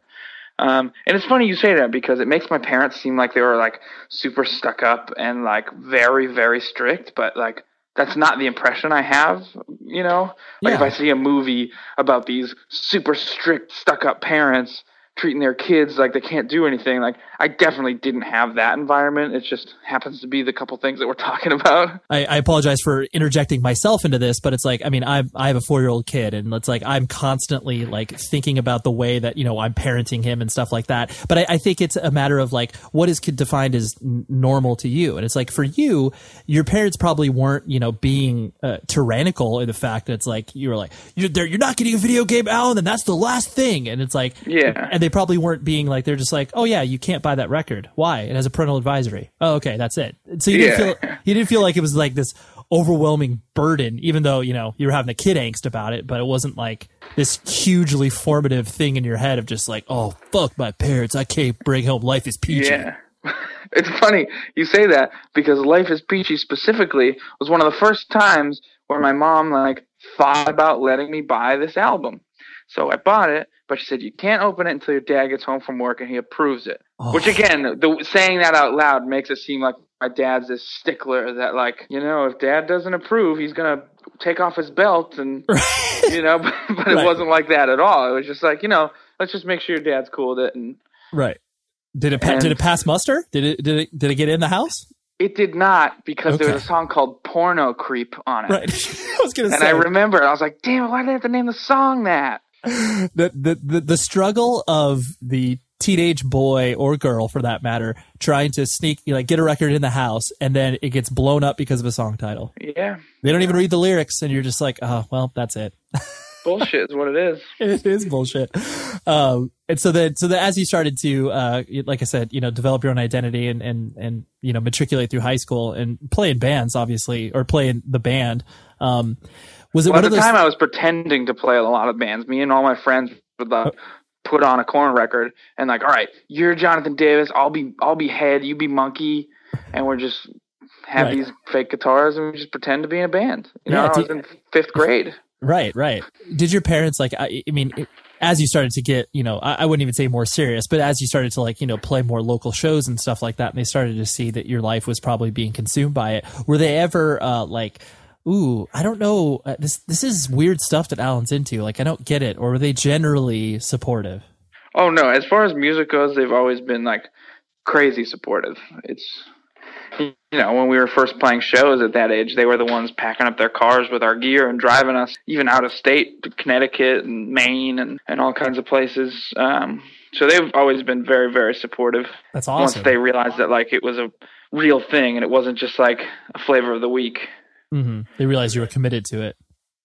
[SPEAKER 6] Um, and it's funny you say that because it makes my parents seem like they were like super stuck up and like very very strict, but like that's not the impression I have. You know, like if I see a movie about these super strict stuck up parents treating their kids like they can't do anything, like I definitely didn't have that environment. It just happens to be the couple things that we're talking about.
[SPEAKER 5] I, I apologize for interjecting myself into this, but it's like I mean I I have a four year old kid, and it's like I'm constantly like thinking about the way that you know I'm parenting him and stuff like that. But I, I think it's a matter of like what is defined as normal to you, and it's like for you, your parents probably weren't you know being uh, tyrannical in the fact that it's like you were like you're there, you're not getting a video game, Alan, and that's the last thing, and it's like
[SPEAKER 6] Yeah.
[SPEAKER 5] They probably weren't being like they're just like oh yeah you can't buy that record. Why? It has a parental advisory. Oh okay that's it. So you didn't feel you didn't feel like it was like this overwhelming burden even though you know you were having a kid angst about it but it wasn't like this hugely formative thing in your head of just like oh fuck my parents. I can't bring home life is peachy.
[SPEAKER 6] Yeah. it's funny you say that because Life is Peachy specifically was one of the first times where my mom like thought about letting me buy this album. So I bought it, but she said you can't open it until your dad gets home from work and he approves it. Which oh. again, the saying that out loud makes it seem like my dad's this stickler that like, you know, if dad doesn't approve, he's going to take off his belt and you know, but, but it wasn't like that at all. It was just like, you know, let's just make sure your dad's cool with it and
[SPEAKER 5] right did it pa-
[SPEAKER 6] And-
[SPEAKER 5] did it pass muster did it did it did it get in the house
[SPEAKER 6] It did not because there was a song called "Porno Creep" on it.
[SPEAKER 5] right i was gonna
[SPEAKER 6] and
[SPEAKER 5] say
[SPEAKER 6] I remember, I was like, "Damn! Why did they have to name the song that?"
[SPEAKER 5] the, the the the struggle of the teenage boy or girl for that matter trying to sneak you know, like get a record in the house and then it gets blown up because of a song title.
[SPEAKER 6] Yeah.
[SPEAKER 5] They don't even read the lyrics and you're just like, "Oh, well, that's it."
[SPEAKER 6] Bullshit is what it is.
[SPEAKER 5] it is bullshit. Um, and so that so that as you started to uh, like I said, you know, develop your own identity and and and you know, matriculate through high school and play in bands obviously or play in the band um was it
[SPEAKER 6] well,
[SPEAKER 5] one
[SPEAKER 6] at
[SPEAKER 5] of
[SPEAKER 6] the time I was pretending to play a lot of bands. Me and all my friends would uh, put on a Korn record and like, all right, you're Jonathan Davis, I'll be I'll be head, you be Munky, and we're just have
[SPEAKER 5] Right.
[SPEAKER 6] these fake guitars and we just pretend to be in a band. You know, I was in fifth grade.
[SPEAKER 5] Right, right. Did your parents like? I, I mean, it- as you started to get, you know, I, I wouldn't even say more serious, but as you started to like, you know, play more local shows and stuff like that, and they started to see that your life was probably being consumed by it. Were they ever uh, like, "Ooh, I don't know, uh, this this is weird stuff that Alan's into. Like, I don't get it," or were they generally supportive?
[SPEAKER 6] Oh no, as far as music goes, they've always been like crazy supportive. It's you know, when we were first playing shows at that age, they were the ones packing up their cars with our gear and driving us even out of state to Connecticut and Maine and, and all kinds of places. Um, so they've always been very, very supportive.
[SPEAKER 5] That's awesome.
[SPEAKER 6] Once they realized that like it was a real thing and it wasn't just like a flavor of the week.
[SPEAKER 5] Hmm They realized you were committed to it.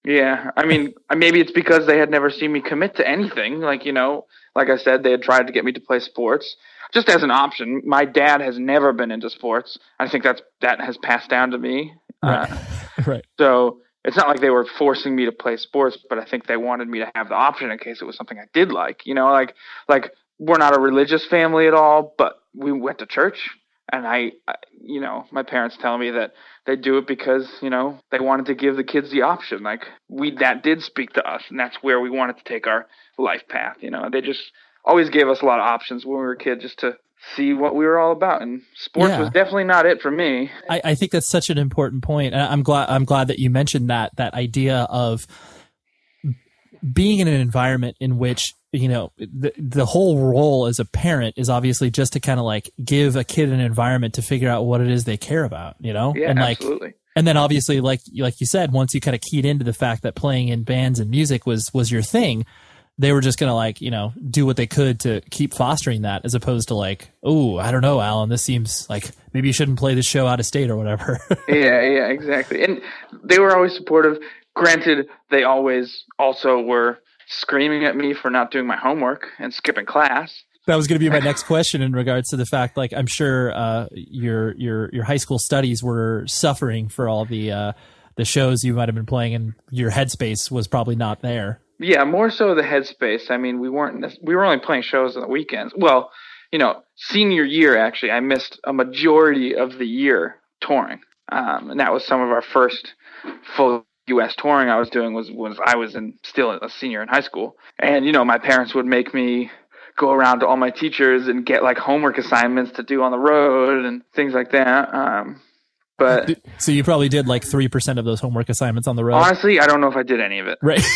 [SPEAKER 6] Yeah, I mean, maybe it's because they had never seen me commit to anything. Like you know, like I said, they had tried to get me to play sports just as an option. My dad has never been into sports. I think that's that has passed down to me.
[SPEAKER 5] Right.
[SPEAKER 6] Uh,
[SPEAKER 5] right.
[SPEAKER 6] so it's not like they were forcing me to play sports, but I think they wanted me to have the option in case it was something I did like. You know, like like we're not a religious family at all, but we went to church, and I, I you know, my parents tell me that they do it because you know they wanted to give the kids the option. Like we that did speak to us, and that's where we wanted to take our life path. You know, they just always gave us a lot of options when we were kids, just to see what we were all about. And sports
[SPEAKER 5] Yeah.
[SPEAKER 6] was definitely not it for me.
[SPEAKER 5] I, I think that's such an important point. And I'm glad I'm glad that you mentioned that that idea of being in an environment in which you know the the whole role as a parent is obviously just to kind of like give a kid an environment to figure out what it is they care about, you know?
[SPEAKER 6] Yeah,
[SPEAKER 5] and like
[SPEAKER 6] absolutely.
[SPEAKER 5] and then obviously like like you said once you kind of keyed into the fact that playing in bands and music was was your thing, they were just going to like, you know, do what they could to keep fostering that as opposed to like, "Oh, I don't know, Alan, this seems like maybe you shouldn't play this show out of state or whatever."
[SPEAKER 6] yeah, yeah, exactly. And they were always supportive. Granted, they always also were screaming at me for not doing my homework and skipping class.
[SPEAKER 5] That was going to be my next question in regards to the fact, like I'm sure uh, your your your high school studies were suffering for all the uh, the shows you might have been playing, and your headspace was probably not there.
[SPEAKER 6] Yeah, more so the headspace. I mean, we weren't we were only playing shows on the weekends. Well, you know, senior year actually, I missed a majority of the year touring, um, and that was some of our first full U.S. touring I was doing was was I was in still a senior in high school, and you know, my parents would make me go around to all my teachers and get like homework assignments to do on the road and things like that. Um, but
[SPEAKER 5] So you probably did like three percent of those homework assignments on the road.
[SPEAKER 6] honestly, I don't know if I did any of it.
[SPEAKER 5] Right.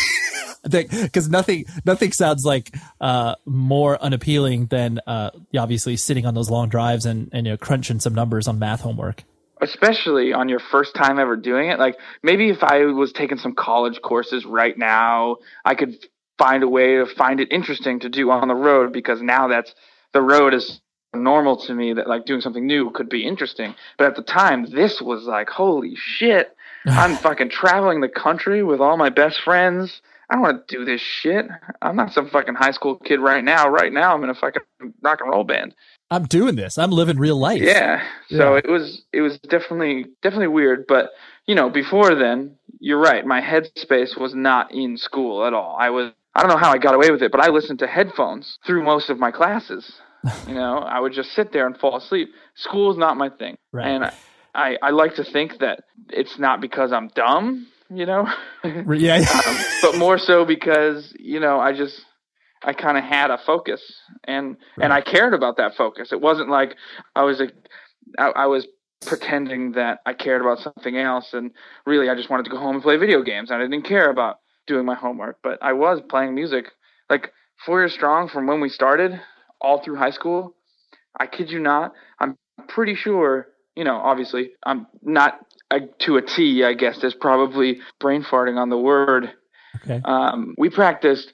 [SPEAKER 5] Because nothing, nothing sounds like uh, more unappealing than uh, obviously sitting on those long drives and, and you know crunching some numbers on math homework.
[SPEAKER 6] Especially on your first time ever doing it. Like maybe if I was taking some college courses right now, I could find a way to find it interesting to do on the road because now that's the road is normal to me that like doing something new could be interesting. But at the time, this was like, holy shit. I'm fucking traveling the country with all my best friends. I don't want to do this shit. I'm not some fucking high school kid right now. Right now, I'm in a fucking rock and roll band.
[SPEAKER 5] I'm doing this. I'm living real life.
[SPEAKER 6] Yeah. So
[SPEAKER 5] Yeah.
[SPEAKER 6] it was it was definitely definitely weird, but you know, before then, you're right. My headspace was not in school at all. I was I don't know how I got away with it, but I listened to headphones through most of my classes. you know, I would just sit there and fall asleep. School's not my thing.
[SPEAKER 5] Right.
[SPEAKER 6] And I, I I like to think that it's not because I'm dumb, you know.
[SPEAKER 5] Yeah.
[SPEAKER 6] um, but more so because you know I just I kind of had a focus and and I cared about that focus. It wasn't like I was a I, I was pretending that I cared about something else and really I just wanted to go home and play video games. and I didn't care about doing my homework, but I was playing music like four years strong from when we started all through high school. I kid you not. I'm pretty sure, you know, obviously I'm not uh, to a T, I guess there's probably brain farting on the word.
[SPEAKER 5] Okay.
[SPEAKER 6] Um, we practiced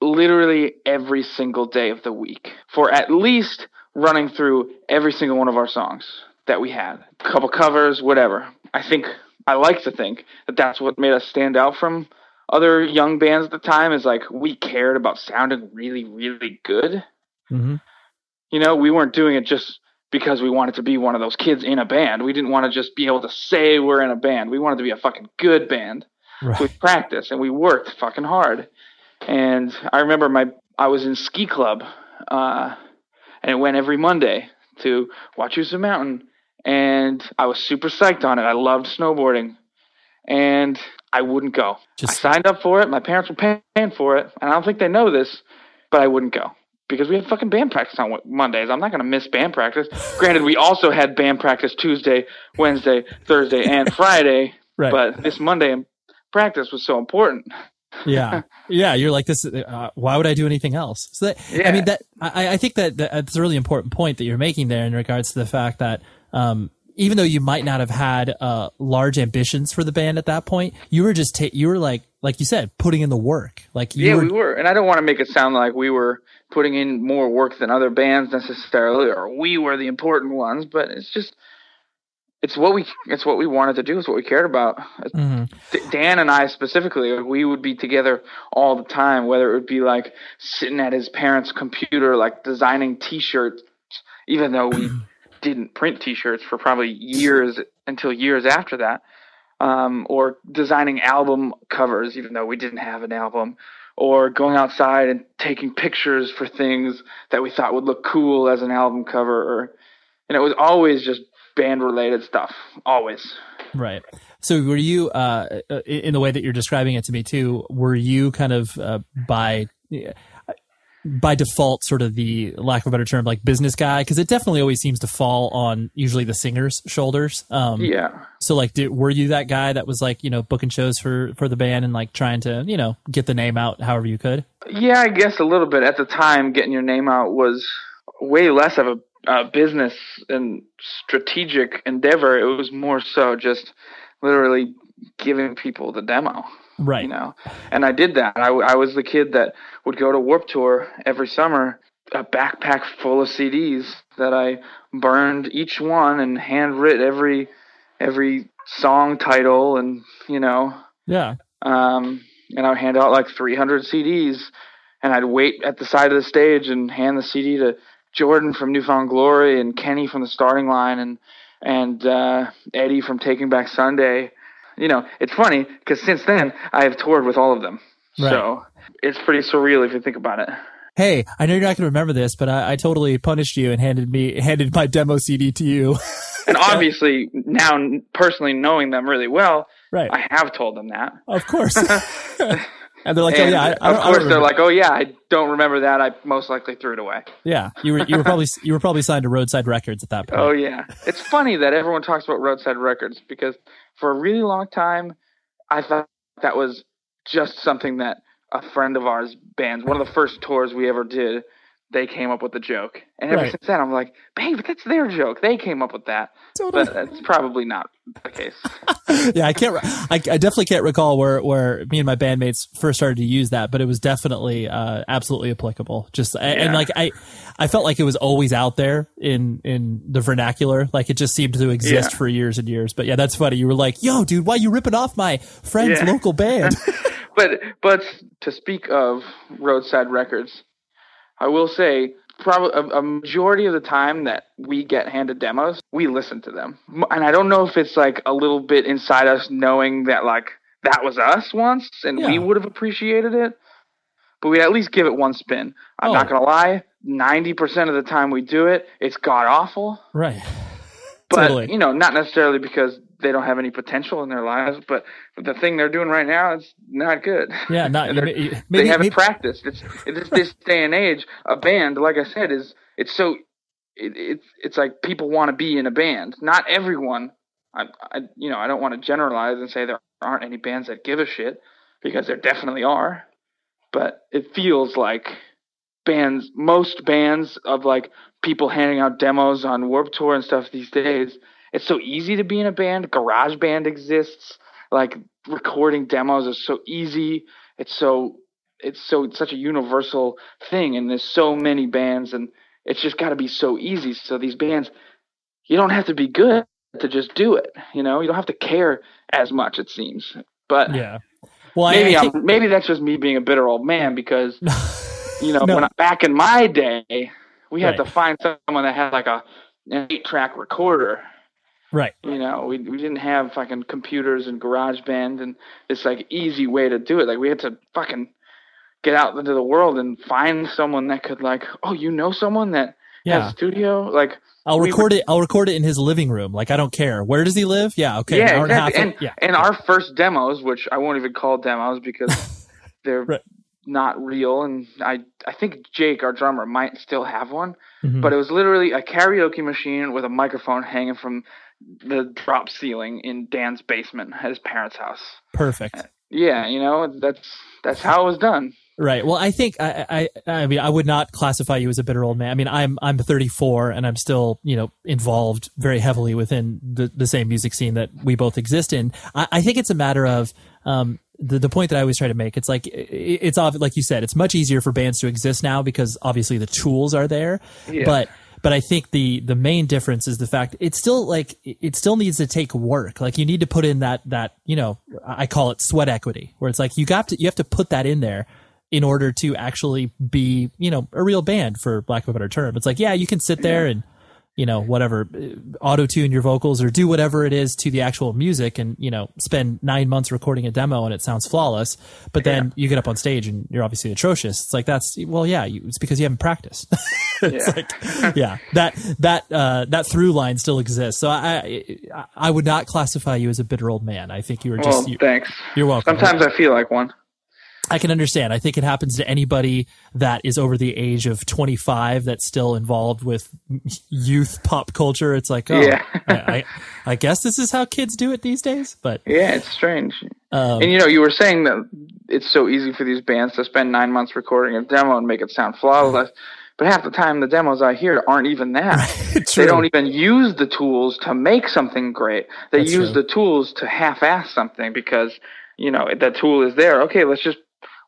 [SPEAKER 6] literally every single day of the week for at least running through every single one of our songs that we had. A couple covers, whatever. I think I like to think that that's what made us stand out from other young bands at the time is like we cared about sounding really really good.
[SPEAKER 5] Mm-hmm.
[SPEAKER 6] You know, we weren't doing it just because we wanted to be one of those kids in a band. We didn't want to just be able to say we're in a band. We wanted to be a fucking good band.
[SPEAKER 5] Right.
[SPEAKER 6] We practiced and we worked fucking hard. And I remember my I was in ski club, uh, and it went every Monday to Wachusett Mountain, and I was super psyched on it. I loved snowboarding, and I wouldn't go. I signed up for it. My parents were paying for it, and I don't think they know this, but I wouldn't go because we had fucking band practice on Mondays. I'm not going to miss band practice. Granted, we also had band practice Tuesday, Wednesday, Thursday, and Friday.
[SPEAKER 5] Right.
[SPEAKER 6] But this Monday practice was so important.
[SPEAKER 5] Yeah. Yeah you're like this uh, why would i do anything else? So that i mean that I, I think that that's a really important point that you're making there in regards to the fact that um, even though you might not have had uh, large ambitions for the band at that point you were just ta- you were like like you said putting in the work. Like you
[SPEAKER 6] yeah
[SPEAKER 5] were,
[SPEAKER 6] we were. And i don't want to make it sound like we were putting in more work than other bands necessarily or we were the important ones but it's just it's what we it's what we wanted to do. It's what we cared about.
[SPEAKER 5] Mm-hmm.
[SPEAKER 6] Dan and I specifically, we would be together all the time. Whether it would be like sitting at his parents' computer, like designing T-shirts, even though we didn't print T-shirts for probably years until years after that, um, or designing album covers, even though we didn't have an album, or going outside and taking pictures for things that we thought would look cool as an album cover, or and it was always just band related stuff always.
[SPEAKER 5] Right. So were you uh in the way that you're describing it to me too were you kind of uh, by by default sort of the lack of a better term like business guy? Because it definitely always seems to fall on usually the singer's shoulders. Um
[SPEAKER 6] yeah.
[SPEAKER 5] so like did, were you that guy that was like you know booking shows for for the band and like trying to you know get the name out however you could?
[SPEAKER 6] Yeah i guess a little bit. At the time getting your name out was way less of a uh, business and strategic endeavor. It was more so just literally giving people the demo.
[SPEAKER 5] Right.
[SPEAKER 6] You know, and I did that. I, I was the kid that would go to Warped Tour every summer, a backpack full of CDs that I burned each one and handwrit every every song title and you know.
[SPEAKER 5] Yeah.
[SPEAKER 6] Um, and I would hand out like 300 CDs, and I'd wait at the side of the stage and hand the CD to Jordan from New Found Glory and Kenny from the starting line and and uh, Eddie from Taking Back Sunday. You know, it's funny because since then I have toured with all of them.
[SPEAKER 5] Right.
[SPEAKER 6] So it's pretty surreal if you think about it.
[SPEAKER 5] Hey, I know you're not going to remember this, but I, I, totally punished you and handed me handed my demo CD to you.
[SPEAKER 6] and obviously, now personally knowing them really well,
[SPEAKER 5] right.
[SPEAKER 6] I have told them that.
[SPEAKER 5] Of course. And they're like,
[SPEAKER 6] and
[SPEAKER 5] "Oh yeah." I, I
[SPEAKER 6] of course, they're like, "Oh yeah, I don't remember that. I most likely threw it away."
[SPEAKER 5] Yeah, you were you were probably you were probably signed to Roadside Records at that point.
[SPEAKER 6] Oh yeah, it's funny that everyone talks about Roadside Records because for a really long time, I thought that was just something that a friend of ours bands, one of the first tours we ever did, they came up with the joke. And ever
[SPEAKER 5] Right.
[SPEAKER 6] since then, I'm like, babe, that's their joke. They came up with that.
[SPEAKER 5] Totally.
[SPEAKER 6] But that's probably not the case.
[SPEAKER 5] yeah, I can't. I, I definitely can't recall where where me and my bandmates first started to use that, but it was definitely uh, absolutely applicable. Just a- and like I, I felt like it was always out there in in the vernacular. Like it just seemed to exist
[SPEAKER 6] Yeah.
[SPEAKER 5] for years and years. But yeah, that's funny. You were like, "Yo, dude, why you ripping off my friend's
[SPEAKER 6] Yeah.
[SPEAKER 5] local band?"
[SPEAKER 6] but but to speak of roadside records, I will say probably a, a majority of the time that we get handed demos, we listen to them, and I don't know if it's like a little bit inside us knowing that like that was us once and we would have appreciated it, but we at least give it one spin. I'm
[SPEAKER 5] Oh.
[SPEAKER 6] not gonna lie, ninety percent of the time we do it, it's god awful.
[SPEAKER 5] right.
[SPEAKER 6] But
[SPEAKER 5] Totally.
[SPEAKER 6] you know, not necessarily because they don't have any potential in their lives, but the thing they're doing right now is not good.
[SPEAKER 5] Yeah, not maybe,
[SPEAKER 6] they haven't
[SPEAKER 5] maybe-
[SPEAKER 6] practiced. It's it's this day and age. A band, like I said, is it's so it, it's it's like people want to be in a band. Not everyone. I, I you know I don't want to generalize and say there aren't any bands that give a shit because there definitely are, but it feels like bands most bands of like people handing out demos on Warped Tour and stuff these days. It's so easy to be in a band. Garage Band exists. Like recording demos is so easy. It's so it's so it's such a universal thing, and there's so many bands, and it's just got to be so easy. So these bands, you don't have to be good to just do it. You know, you don't have to care as much. It seems, but
[SPEAKER 5] yeah. Well,
[SPEAKER 6] maybe
[SPEAKER 5] I, I
[SPEAKER 6] am maybe that's just me being a bitter old man because you know
[SPEAKER 5] No.
[SPEAKER 6] when I, back in my day we had
[SPEAKER 5] Right.
[SPEAKER 6] to find someone that had like a an eight track recorder.
[SPEAKER 5] Right.
[SPEAKER 6] You know, we we didn't have fucking computers and garage band and this like easy way to do it. Like we had to fucking get out into the world and find someone that could like, oh, you know someone that
[SPEAKER 5] Yeah.
[SPEAKER 6] has a studio? Like
[SPEAKER 5] I'll record it. I'll record it in his living room. Like I don't care. Where does he live? Yeah. Okay. an
[SPEAKER 6] yeah,
[SPEAKER 5] hour and a half.
[SPEAKER 6] exactly. And,
[SPEAKER 5] yeah.
[SPEAKER 6] and our first demos, which I won't even call demos because they're not real, and I I think Jake, our drummer, might still have one,
[SPEAKER 5] Mhm.
[SPEAKER 6] but it was literally a karaoke machine with a microphone hanging from the drop ceiling in Dan's basement at his parents' house.
[SPEAKER 5] Perfect.
[SPEAKER 6] Yeah, you know that's that's how it was done.
[SPEAKER 5] Right. Well, I think I, I, I mean, I would not classify you as a bitter old man. I mean, I'm, I'm 34 and I'm still, you know, involved very heavily within the, the same music scene that we both exist in. I, I think it's a matter of, um, the, the point that I always try to make, it's like, it, it's obvious, like you said, it's much easier for bands to exist now because obviously the tools are there.
[SPEAKER 6] Yeah.
[SPEAKER 5] But, but I think the the main difference is the fact it's still like it still needs to take work. Like you need to put in that that you know I call it sweat equity, where it's like you got to you have to put that in there in order to actually be you know a real band for lack of a better term. It's like yeah, you can sit there and you know whatever auto tune your vocals or do whatever it is to the actual music and you know spend nine months recording a demo and it sounds flawless but then you get up on stage and you're obviously atrocious it's like that's well yeah you, it's because you haven't practiced
[SPEAKER 6] Yeah.
[SPEAKER 5] like yeah that that uh that through line still exists so i i, I would not classify you as a bitter old man i think you were just
[SPEAKER 6] well,
[SPEAKER 5] you,
[SPEAKER 6] thanks.
[SPEAKER 5] you're welcome
[SPEAKER 6] Sometimes I feel like one.
[SPEAKER 5] I can understand. I think it happens to anybody that is over the age of 25 that's still involved with youth pop culture. It's like, oh,
[SPEAKER 6] Yeah.
[SPEAKER 5] I, I, I guess this is how kids do it these days. But
[SPEAKER 6] Yeah, it's strange.
[SPEAKER 5] um,
[SPEAKER 6] and you know, you were saying that it's so easy for these bands to spend nine months recording a demo and make it sound flawless. But half the time, the demos I hear aren't even that. They don't even use the tools to make something great. They
[SPEAKER 5] That's
[SPEAKER 6] use
[SPEAKER 5] true.
[SPEAKER 6] the tools to half-ass something because you know that tool is there. Okay, let's just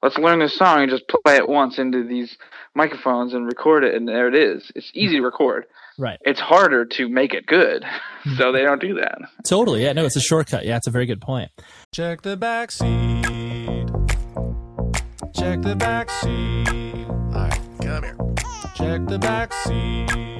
[SPEAKER 6] let's learn this song and just play it once into these microphones and record it, and there it is. It's hmm. easy to record.
[SPEAKER 5] right.
[SPEAKER 6] It's harder to make it good, hmm. so they don't do that.
[SPEAKER 5] Totally. Yeah. No, it's a shortcut. Yeah. It's a very good point.
[SPEAKER 10] Check the back seat. Check the back seat. All right, come here. Check the back seat.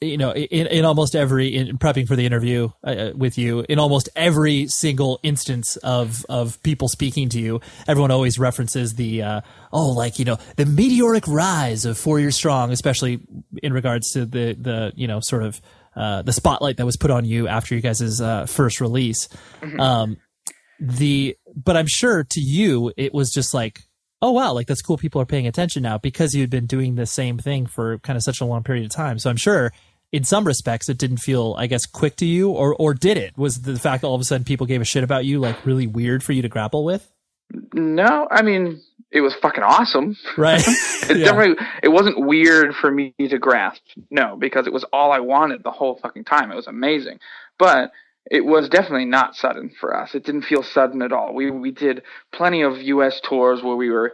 [SPEAKER 5] you know, in, in almost every in prepping for the interview uh, with you, in almost every single instance of of people speaking to you, everyone always references the uh, oh, like you know, the meteoric rise of Four Year Strong, especially in regards to the the you know sort of uh, the spotlight that was put on you after you guys' uh, first release. Um, the but I'm sure to you it was just like oh wow like that's cool people are paying attention now because you'd been doing the same thing for kind of such a long period of time so I'm sure in some respects it didn't feel I guess quick to you or or did it was the fact that all of a sudden people gave a shit about you like really weird for you to grapple with
[SPEAKER 6] No, I mean it was fucking awesome.
[SPEAKER 5] right
[SPEAKER 6] It
[SPEAKER 5] Yeah.
[SPEAKER 6] definitely it wasn't weird for me to grasp. No, because it was all I wanted the whole fucking time. It was amazing. But it was definitely not sudden for us. It didn't feel sudden at all. We we did plenty of US tours where we were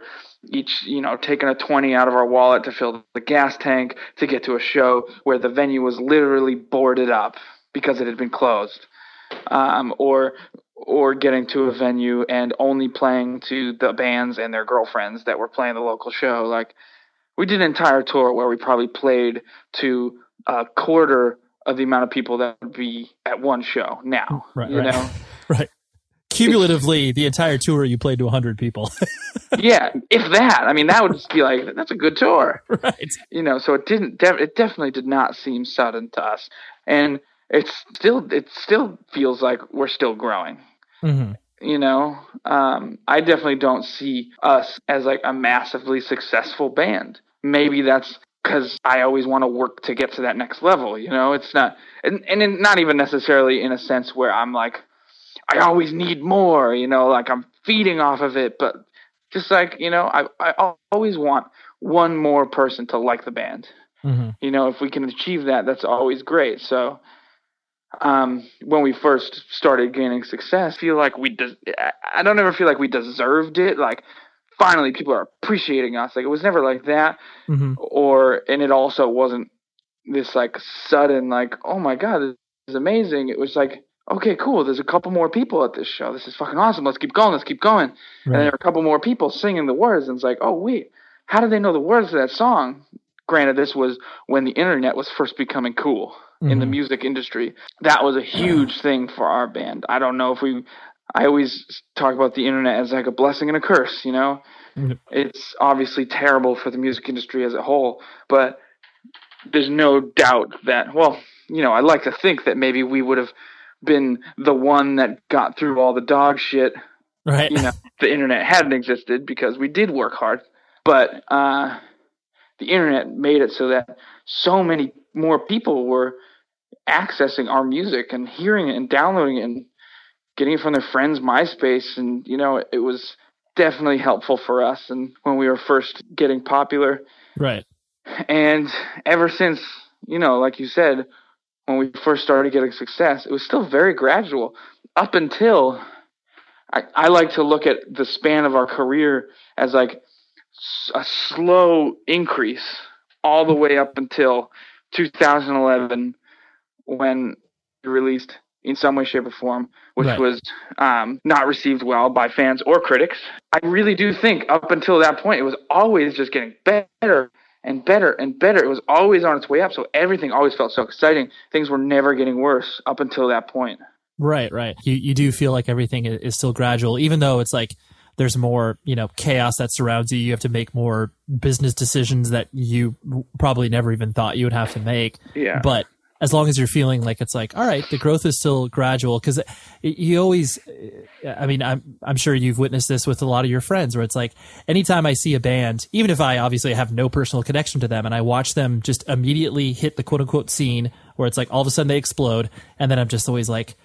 [SPEAKER 6] each, you know, taking a 20 out of our wallet to fill the gas tank to get to a show where the venue was literally boarded up because it had been closed. Um, or or getting to a venue and only playing to the bands and their girlfriends that were playing the local show. Like we did an entire tour where we probably played to a quarter of the amount of people that would be at one show now.
[SPEAKER 5] right
[SPEAKER 6] you
[SPEAKER 5] right
[SPEAKER 6] know?
[SPEAKER 5] right cumulatively the entire tour you played to 100 people
[SPEAKER 6] yeah, if that. I mean, that would just be like that's a good tour,
[SPEAKER 5] right?
[SPEAKER 6] You know, so it didn't. Def- it definitely did not seem sudden to us, and it's still. It still feels like we're still growing.
[SPEAKER 5] mm-hmm.
[SPEAKER 6] you know um, i definitely don't see us as like a massively successful band maybe that's because I always want to work to get to that next level. You know, it's not, and, and not even necessarily in a sense where I'm like, I always need more, you know, like I'm feeding off of it, but just like, you know, I, I always want one more person to like the band.
[SPEAKER 5] Mm-hmm.
[SPEAKER 6] You know, if we can achieve that, that's always great. So, um, when we first started gaining success, I feel like we, des- I don't ever feel like we deserved it. Like, finally, people are appreciating us. Like, it was never like that.
[SPEAKER 5] Mm-hmm.
[SPEAKER 6] Or, and it also wasn't this like sudden, like, oh my God, this is amazing. It was like, okay, cool. There's a couple more people at this show. This is fucking awesome. Let's keep going. Let's keep going.
[SPEAKER 5] Right.
[SPEAKER 6] And there are a couple more people singing the words, and it's like, oh wait, how do they know the words to that song? Granted, this was when the internet was first becoming cool mm-hmm. in the music industry. That was a huge thing for our band. I don't know if we. I always talk about the internet as like a blessing and a curse. You know,
[SPEAKER 5] mm-hmm.
[SPEAKER 6] it's obviously terrible for the music industry as a whole, but there's no doubt that. Well, you know, I like to think that maybe we would have been the one that got through all the dog shit.
[SPEAKER 5] Right.
[SPEAKER 6] You know, the internet hadn't existed because we did work hard, but uh, the internet made it so that so many more people were accessing our music and hearing it and downloading it and getting it from their friends' MySpace, and you know, it was definitely helpful for us. And when we were first getting popular,
[SPEAKER 5] right.
[SPEAKER 6] And ever since, you know, like you said, when we first started getting success, it was still very gradual up until I, I like to look at the span of our career as like a slow increase all the way up until 2011 when we released in some way, shape, or form, which
[SPEAKER 5] Right.
[SPEAKER 6] was um, not received well by fans or critics. I really do think up until that point, it was always just getting better and better and better. It was always on its way up. So everything always felt so exciting. Things were never getting worse up until that point.
[SPEAKER 5] Right, right. You you do feel like everything is still gradual, even though it's like there's more, you know, chaos that surrounds you. You have to make more business decisions that you probably never even thought you would have to make.
[SPEAKER 6] Yeah.
[SPEAKER 5] But as long as you're feeling like it's like, all right, the growth is still gradual because you always, I mean, I'm I'm sure you've witnessed this with a lot of your friends, where it's like, anytime I see a band, even if I obviously have no personal connection to them, and I watch them just immediately hit the quote unquote scene where it's like all of a sudden they explode, and then I'm just always like,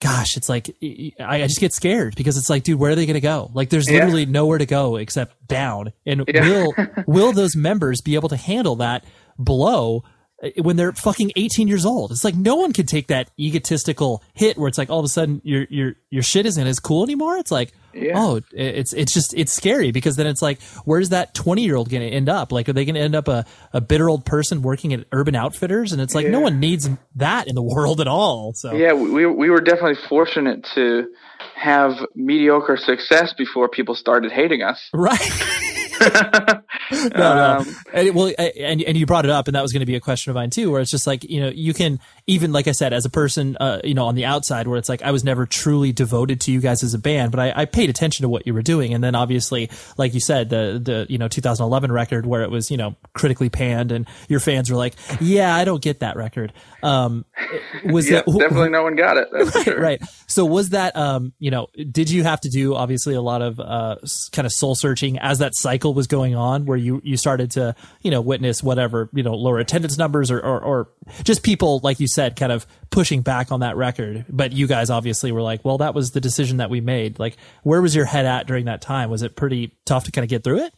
[SPEAKER 5] gosh, it's like I, I just get scared because it's like, dude, where are they going to go? Like, there's
[SPEAKER 6] Yeah.
[SPEAKER 5] literally nowhere to go except down. And
[SPEAKER 6] Yeah.
[SPEAKER 5] will will those members be able to handle that blow? Uh, When they're fucking 18 years old, it's like no one can take that egotistical hit where it's like all of a sudden your your your shit isn't as cool anymore. It's like,
[SPEAKER 6] Yeah.
[SPEAKER 5] oh, it's it's just it's scary because then it's like, where's that 20 year old going to end up? Like, are they going to end up a, a bitter old person working at Urban Outfitters? And it's like no one needs that in the world at all. So
[SPEAKER 6] Yeah, we we were definitely fortunate to have mediocre success before people started hating us.
[SPEAKER 5] Right. no, no.
[SPEAKER 6] Um,
[SPEAKER 5] And, well, and and you brought it up, and that was going to be a question of mine too, where it's just like you know you can even like I said as a person, uh, you know, on the outside, where it's like I was never truly devoted to you guys as a band, but I, I paid attention to what you were doing, and then obviously, like you said, the the you know 2011 record where it was you know critically panned, and your fans were like, yeah, I don't get that record. Um, was
[SPEAKER 6] yeah,
[SPEAKER 5] that
[SPEAKER 6] definitely no one got it.
[SPEAKER 5] Right,
[SPEAKER 6] sure.
[SPEAKER 5] right. So was that um, you know, did you have to do obviously a lot of uh kind of soul searching as that cycle was going on where you you started to, you know, witness whatever, you know, lower attendance numbers or or, or just people like you said kind of pushing back on that record, but you guys obviously were like, well, that was the decision that we made. Like where was your head at during that time? Was it pretty tough to kind of get through it?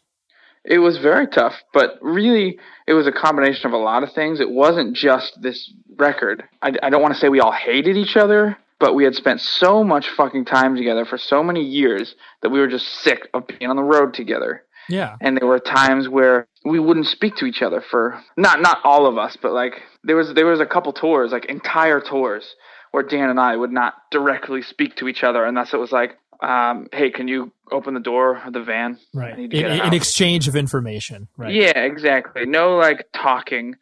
[SPEAKER 6] It was very tough, but really, it was a combination of a lot of things. It wasn't just this record. I, I don't want to say we all hated each other, but we had spent so much fucking time together for so many years that we were just sick of being on the road together.
[SPEAKER 5] Yeah.
[SPEAKER 6] And there were times where we wouldn't speak to each other for not not all of us, but like there was there was a couple tours, like entire tours, where Dan and I would not directly speak to each other unless it was like, um, "Hey, can you open the door of the van?"
[SPEAKER 5] Right. In, in exchange of information. Right.
[SPEAKER 6] Yeah, exactly. No like talking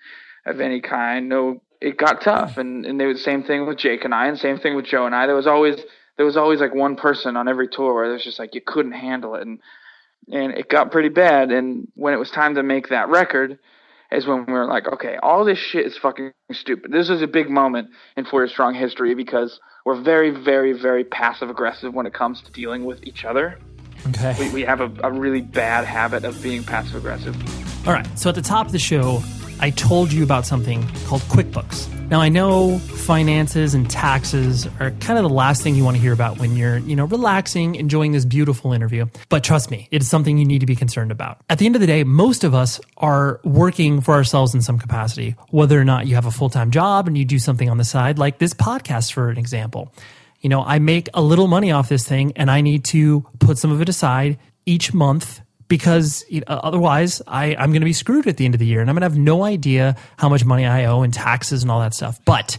[SPEAKER 6] of any kind. No, it got tough, and and they were the same thing with Jake and I, and same thing with Joe and I. There was always there was always like one person on every tour where was just like you couldn't handle it, and and it got pretty bad. And when it was time to make that record, is when we were like, okay, all this shit is fucking stupid. This is a big moment in Four Year Strong history because we're very, very, very passive aggressive when it comes to dealing with each other.
[SPEAKER 5] Okay.
[SPEAKER 6] We, we have a, a really bad habit of being passive aggressive.
[SPEAKER 11] All right. So at the top of the show,
[SPEAKER 5] I told you about something called QuickBooks. Now I know finances and taxes are kind of the last thing you want to hear about when you're, you know, relaxing, enjoying this beautiful interview. But trust me, it's something you need to be concerned about. At the end of the day, most of us are working for ourselves in some capacity, whether or not you have a full-time job and you do something on the side, like this podcast, for an example. You know, I make a little money off this thing and I need to put some of it aside each month because you know, otherwise I, I'm going to be screwed at the end of the year and I'm going to have no idea how much money I owe and taxes and all that stuff. But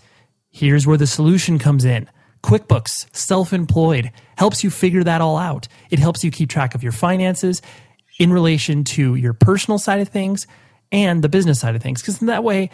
[SPEAKER 5] here's where the solution comes in. QuickBooks, self employed, helps you figure that all out. It helps you keep track of your finances in relation to your personal side of things and the business side of things. Because in that way,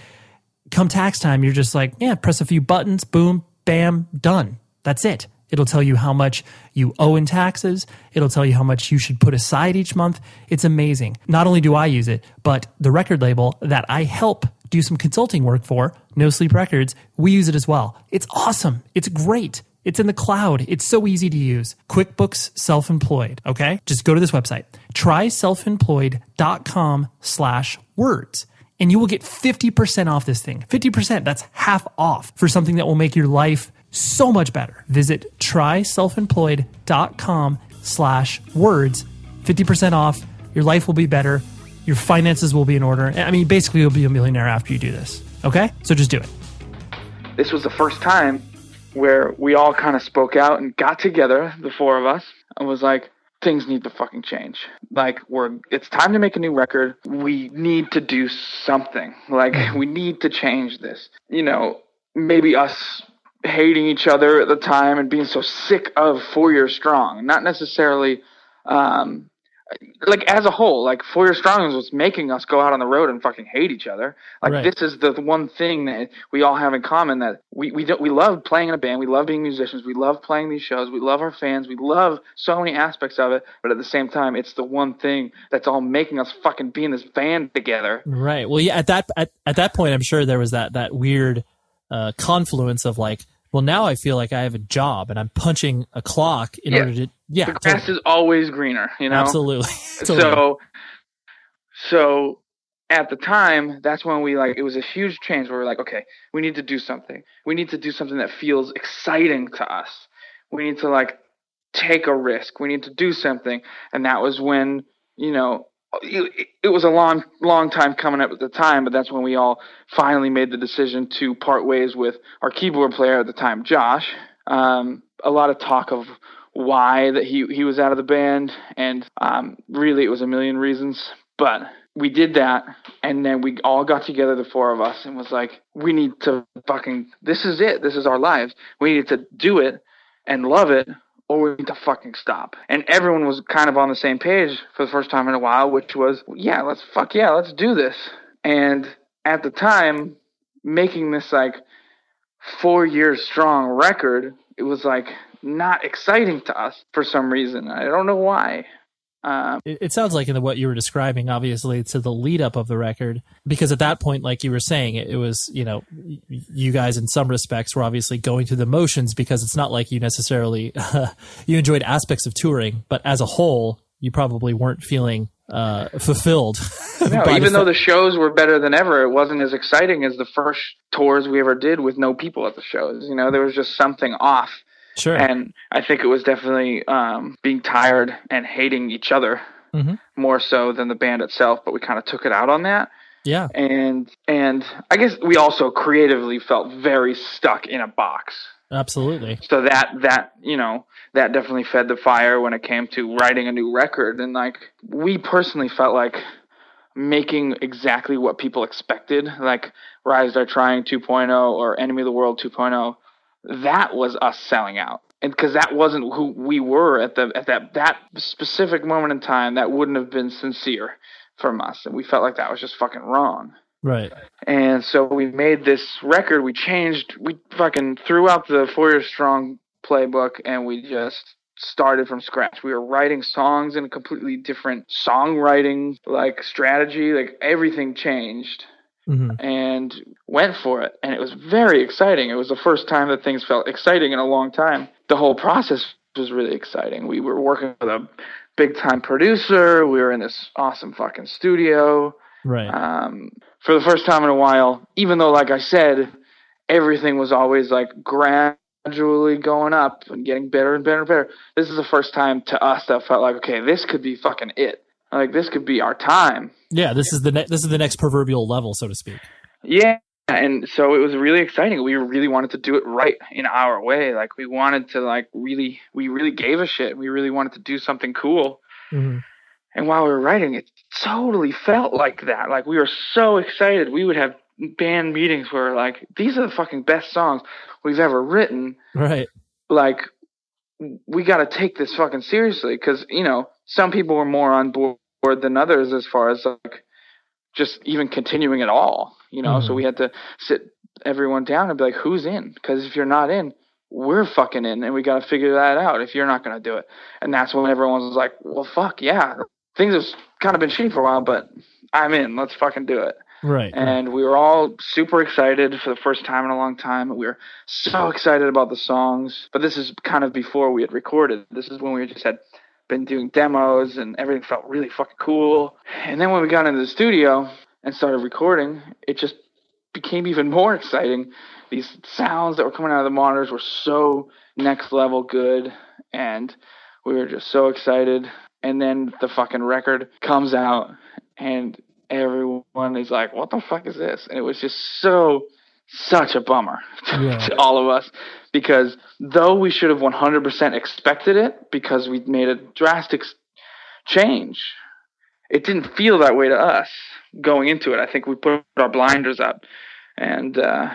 [SPEAKER 5] come tax time, you're just like, yeah, press a few buttons, boom, bam, done. That's it. It'll tell you how much you owe in taxes. It'll tell you how much you should put aside each month. It's amazing. Not only do I use it, but the record label that I help do some consulting work for, No Sleep Records, we use it as well. It's awesome. It's great. It's in the cloud. It's so easy to use. QuickBooks Self-Employed, okay? Just go to this website, tryselfemployed.com slash words and you will get 50% off this thing. 50%, that's half off for something that will make your life so much better. Visit tryselfemployed.com slash words. 50% off. Your life will be better. Your finances will be in order. I mean, basically, you'll be a millionaire after you do this. Okay? So just do it.
[SPEAKER 6] This was the first time where we all kind of spoke out and got together, the four of us, and was like, things need to fucking change. Like we're it's time to make a new record. We need to do something. Like we need to change this. You know, maybe us hating each other at the time and being so sick of Four Year Strong. Not necessarily um like as a whole, like Four Year Strong is what's making us go out on the road and fucking hate each other. Like
[SPEAKER 5] Right.
[SPEAKER 6] this is the one thing that we all have in common that we we we love playing in a band, we love being musicians, we love playing these shows, we love our fans, we love so many aspects of it. But at the same time, it's the one thing that's all making us fucking be in this band together.
[SPEAKER 12] Right. Well, yeah. At that at, at that point, I'm sure there was that that weird uh, confluence of like, well, now I feel like I have a job and I'm punching a clock in
[SPEAKER 6] Yeah.
[SPEAKER 12] order to yeah.
[SPEAKER 6] the grass is always greener, you know.
[SPEAKER 12] Absolutely. Totally.
[SPEAKER 6] So, so at the time, that's when we like it was a huge change where we're like, okay, we need to do something. We need to do something that feels exciting to us. We need to like take a risk. We need to do something, and that was when you know. It, was a long, long time coming up at the time, but that's when we all finally made the decision to part ways with our keyboard player at the time, Josh. Um, a lot of talk of why that he he was out of the band, and um, really it was a million reasons. But we did that, and then we all got together, the four of us, and was like, we need to fucking this is it. This is our lives. We need to do it and love it, or we need to fucking stop. And everyone was kind of on the same page for the first time in a while, which was, yeah, let's fuck yeah, let's do this. And at the time, making this like Four Year Strong record, it was like not exciting to us for some reason. I don't know why. Um,
[SPEAKER 12] it, it sounds like in the, what you were describing, obviously, to the lead up of the record, because at that point, like you were saying, it, it was, you know, you guys in some respects were obviously going through the motions because it's not like you necessarily, you enjoyed aspects of touring, but as a whole, you probably weren't feeling uh, fulfilled.
[SPEAKER 6] no, even though the shows were better than ever, it wasn't as exciting as the first tours we ever did with no people at the shows. You know, there was just something off.
[SPEAKER 12] Sure.
[SPEAKER 6] And I think it was definitely um, being tired and hating each other
[SPEAKER 12] Mhm.
[SPEAKER 6] more so than the band itself. But we kind of took it out on that.
[SPEAKER 12] Yeah.
[SPEAKER 6] And and I guess we also creatively felt very stuck in a box.
[SPEAKER 12] Absolutely.
[SPEAKER 6] So that that you know that definitely fed the fire when it came to writing a new record. And like we personally felt like making exactly what people expected, like Rise Are Trying 2.0 or Enemy of the World 2.0, that was us selling out. And because that wasn't who we were at the at that that specific moment in time, that wouldn't have been sincere from us, and we felt like that was just fucking wrong.
[SPEAKER 12] Right.
[SPEAKER 6] And so we made this record. We changed. We fucking threw out the Four Year Strong playbook, and we just started from scratch. We were writing songs in a completely different songwriting like strategy. Like everything changed,
[SPEAKER 12] Mhm.
[SPEAKER 6] and went for it. And it was very exciting. It was the first time that things felt exciting in a long time. The whole process was really exciting. We were working with a big time producer. We were in this awesome fucking studio
[SPEAKER 5] Right.
[SPEAKER 6] Um, for the first time in a while, even though, like I said, everything was always like gradually going up and getting better and better and better. This is the first time to us that felt like, okay, this could be fucking it. Like this could be our time.
[SPEAKER 5] Yeah, this is the ne- this is the next proverbial level, so to speak.
[SPEAKER 6] Yeah. And so it was really exciting. We really wanted to do it right in our way. Like we wanted to like really we really gave a shit. We really wanted to do something cool.
[SPEAKER 5] Mm-hmm.
[SPEAKER 6] And while we were writing, it totally felt like that. Like we were so excited. We would have band meetings where like these are the fucking best songs we've ever written.
[SPEAKER 5] Right.
[SPEAKER 6] Like we got to take this fucking seriously because you know some people were more on board than others as far as like just even continuing at all. You know,
[SPEAKER 5] Mm-hmm.
[SPEAKER 6] so we had to sit everyone down and be like, "Who's in?" Because if you're not in, we're fucking in, and we got to figure that out. If you're not gonna do it, and that's when everyone was like, "Well, fuck yeah." Things have kind of been shitty for a while, but I'm in. Let's fucking do it.
[SPEAKER 5] Right.
[SPEAKER 6] And we were all super excited for the first time in a long time. We were so excited about the songs. But this is kind of before we had recorded. This is when we just had been doing demos and everything felt really fucking cool. And then when we got into the studio and started recording, it just became even more exciting. These sounds that were coming out of the monitors were so next level good. And we were just so excited. And then the fucking record comes out and everyone is like, "What the fuck is this?" And it was just so such a bummer
[SPEAKER 5] Yeah.
[SPEAKER 6] to all of us because though we should have 100% expected it because we made a drastic change, it didn't feel that way to us going into it. I think we put our blinders up and uh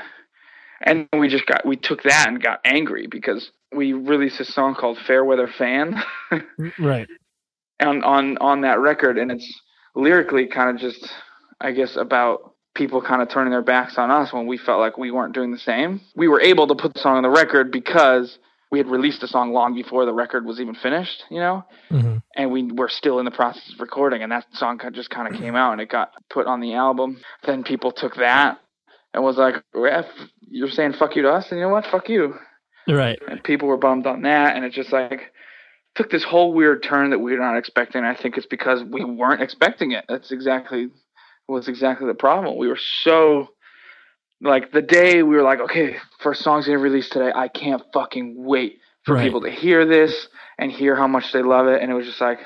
[SPEAKER 6] and we just got we took that and got angry because we released a song called Fairweather Fan
[SPEAKER 5] Right.
[SPEAKER 6] on on on that record and it's lyrically kind of just i guess about people kind of turning their backs on us when we felt like we weren't doing the same. We were able to put the song on the record because we had released the song long before the record was even finished you know?
[SPEAKER 5] Mm-hmm.
[SPEAKER 6] and we were still in the process of recording and that song just kind of came out and it got put on the album. Then people took that and was like "Ref, you're saying fuck you to us? And you know what? Fuck you.
[SPEAKER 5] Right.
[SPEAKER 6] and people were bummed on that and it just like took this whole weird turn that we were not expecting. I think it's because we weren't expecting it. That's exactly was exactly the problem we were so like the day we were like okay first song's gonna release today i can't fucking wait for
[SPEAKER 5] Right.
[SPEAKER 6] people to hear this and hear how much they love it and it was just like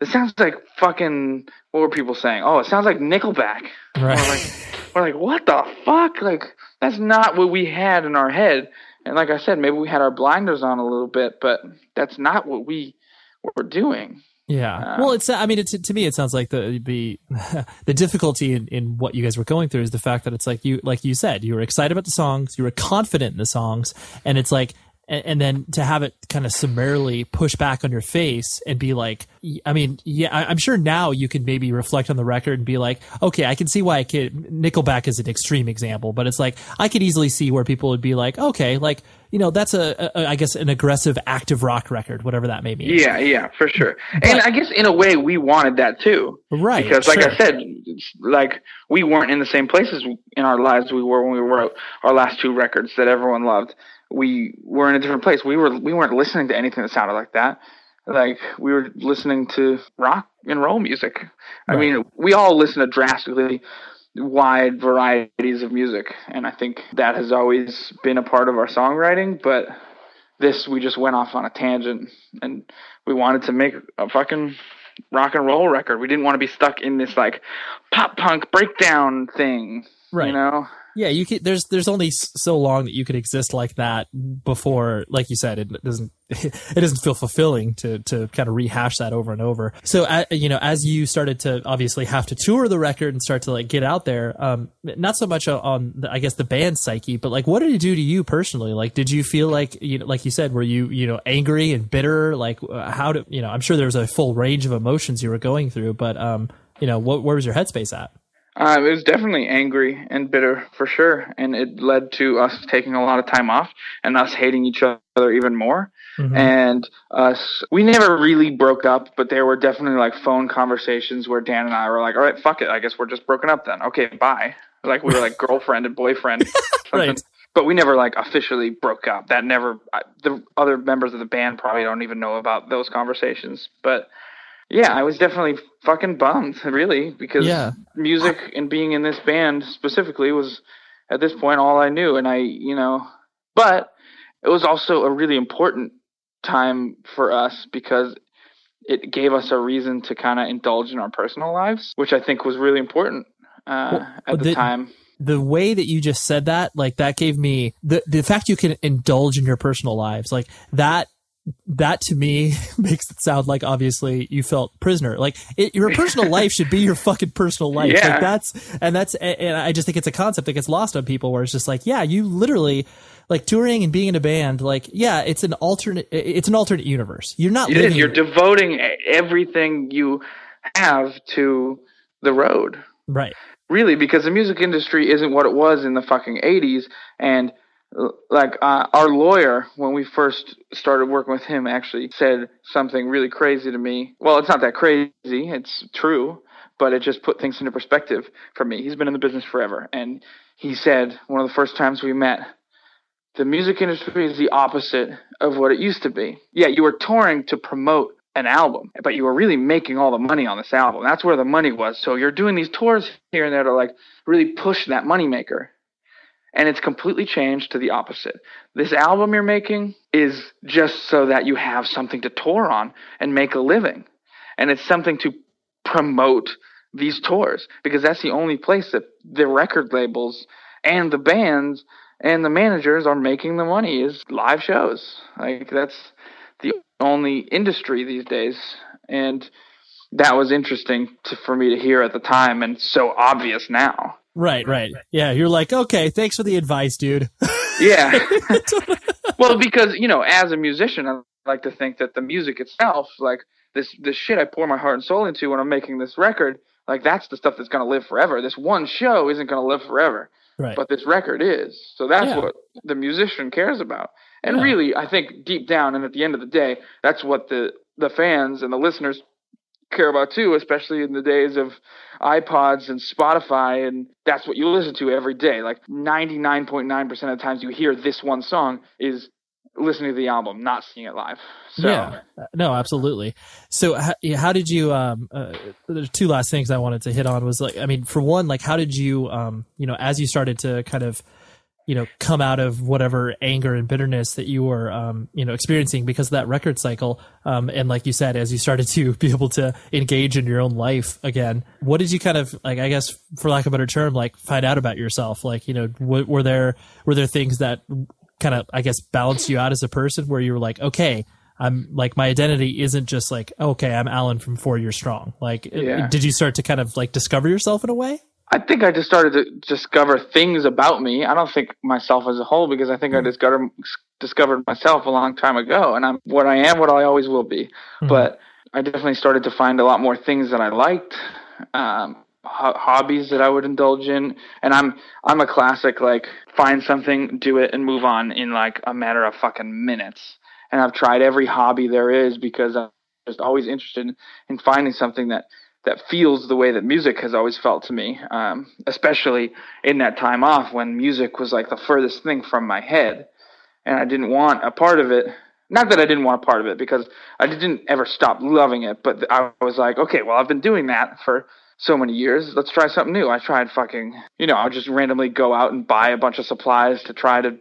[SPEAKER 6] this sounds like fucking what were people saying oh it sounds like nickelback
[SPEAKER 5] Right.
[SPEAKER 6] we're like, we're like, what the fuck? Like, that's not what we had in our head. And like I said, maybe we had our blinders on a little bit, but that's not what we were doing.
[SPEAKER 5] Yeah. Uh, well, it's. I mean, it's, to me, it sounds like the the the difficulty in, in what you guys were going through is the fact that it's like you, like you said, you were excited about the songs, you were confident in the songs, and it's like, and, and then to have it kind of summarily push back on your face and be like, I mean, yeah, I, I'm sure now you can maybe reflect on the record and be like, okay, I can see why I could. Nickelback is an extreme example, but it's like I could easily see where people would be like, okay, like you know, that's a, a I guess an aggressive active rock record, whatever that may mean.
[SPEAKER 6] Yeah, yeah, for sure. and I guess in a way we wanted that too.
[SPEAKER 5] Right.
[SPEAKER 6] Because like
[SPEAKER 5] sure.
[SPEAKER 6] I said, it's like we weren't in the same places in our lives we were when we wrote our last two records that everyone loved. We were in a different place. We were we weren't listening to anything that sounded like that. Like we were listening to rock and roll music. I
[SPEAKER 5] Right.
[SPEAKER 6] mean, we all listen to drastically wide varieties of music, and I think that has always been a part of our songwriting. But this, we just went off on a tangent, and we wanted to make a fucking rock and roll record. We didn't want to be stuck in this like pop punk breakdown thing.
[SPEAKER 5] Right.
[SPEAKER 6] You know?
[SPEAKER 5] Yeah, you could. There's there's only so long that you could exist like that before, like you said, it doesn't it doesn't feel fulfilling to to kind of rehash that over and over. So, uh, you know, as you started to obviously have to tour the record and start to like get out there, um, not so much on, on the, I guess the band psyche, but like what did it do to you personally? Like, did you feel like you know, like you said, were you you know angry and bitter? Like, uh, how do you know? I'm sure there was a full range of emotions you were going through, but um, you know, what where was your headspace at?
[SPEAKER 6] Uh, it was definitely angry and bitter for sure, and it led to us taking a lot of time off and us hating each other even more.
[SPEAKER 5] Mm-hmm.
[SPEAKER 6] And us, we never really broke up, but there were definitely like phone conversations where Dan and I were like, "All right, fuck it, I guess we're just broken up then. Okay, bye." Like we were like girlfriend and boyfriend.
[SPEAKER 5] Right.
[SPEAKER 6] But we never like officially broke up. That never. I, the other members of the band probably don't even know about those conversations, but yeah, I was definitely fucking bummed, really, because
[SPEAKER 5] Yeah.
[SPEAKER 6] music and being in this band specifically was at this point all I knew, and I, you know, but it was also a really important time for us because it gave us a reason to kind of indulge in our personal lives, which I think was really important uh, at the,
[SPEAKER 5] the-
[SPEAKER 6] time.
[SPEAKER 5] the way that you just said that, like that gave me the the fact you can indulge in your personal lives, like that. That to me makes it sound like obviously you felt prisoner. Like it, your personal life should be your fucking personal life.
[SPEAKER 6] Yeah.
[SPEAKER 5] Like that's and that's and I just think it's a concept that gets lost on people where it's just like yeah, you literally like touring and being in a band. Like yeah, it's an alternate. It's an alternate universe. You're not
[SPEAKER 6] It is.
[SPEAKER 5] living.
[SPEAKER 6] You're devoting everything you have to the road.
[SPEAKER 5] right.
[SPEAKER 6] really because the music industry isn't what it was in the fucking 80s and like uh, our lawyer when we first started working with him actually said something really crazy to me well it's not that crazy it's true but it just put things into perspective for me he's been in the business forever and he said one of the first times we met the music industry is the opposite of what it used to be yeah you were touring to promote an album, but you were really making all the money on this album. That's where the money was. So you're doing these tours here and there to like really push that moneymaker. And it's completely changed to the opposite. This album you're making is just so that you have something to tour on and make a living. And it's something to promote these tours because that's the only place that the record labels and the bands and the managers are making the money is live shows. Like that's the only industry these days, and that was interesting to, for me to hear at the time, and so obvious now.
[SPEAKER 5] Right, right. Yeah, you're like, okay, thanks for the advice, dude.
[SPEAKER 6] Yeah. well, because you know, as a musician, I like to think that the music itself, like this, this shit I pour my heart and soul into when I'm making this record, like that's the stuff that's gonna live forever. This one show isn't gonna live forever,
[SPEAKER 5] Right.
[SPEAKER 6] but this record is. So that's
[SPEAKER 5] Yeah.
[SPEAKER 6] what the musician cares about. And
[SPEAKER 5] Yeah.
[SPEAKER 6] really, I think deep down and at the end of the day, that's what the the fans and the listeners care about too, especially in the days of iPods and Spotify, and that's what you listen to every day. Like 99.9% of the times you hear this one song is listening to the album, not seeing it live. So,
[SPEAKER 5] Yeah, no, absolutely. So, how, how did you? Um, uh, there's two last things I wanted to hit on. Was like, I mean, for one, like, how did you, um, you know, as you started to kind of, you know, come out of whatever anger and bitterness that you were, um, you know, experiencing because of that record cycle, um, and like you said, as you started to be able to engage in your own life again, what did you kind of like? I guess, for lack of a better term, like find out about yourself. Like, you know, w- were there were there things that kind of, I guess, balanced you out as a person where you were like, okay. I'm like my identity isn't just like okay I'm Alan from Four Year Strong. Like,
[SPEAKER 6] Yeah.
[SPEAKER 5] did you start to kind of like discover yourself in a way?
[SPEAKER 6] I think I just started to discover things about me. I don't think myself as a whole because I think I discovered discovered myself a long time ago, and I'm what I am, what I always will be. But I definitely started to find a lot more things that I liked, um, ho- hobbies that I would indulge in, and I'm I'm a classic like find something, do it, and move on in like a matter of fucking minutes. And I've tried every hobby there is because I'm just always interested in, in finding something that that feels the way that music has always felt to me, um, especially in that time off when music was like the furthest thing from my head, and I didn't want a part of it. Not that I didn't want a part of it, because I didn't ever stop loving it, but I was like, okay, well, I've been doing that for so many years. Let's try something new. I tried fucking, you know, I'll just randomly go out and buy a bunch of supplies to try to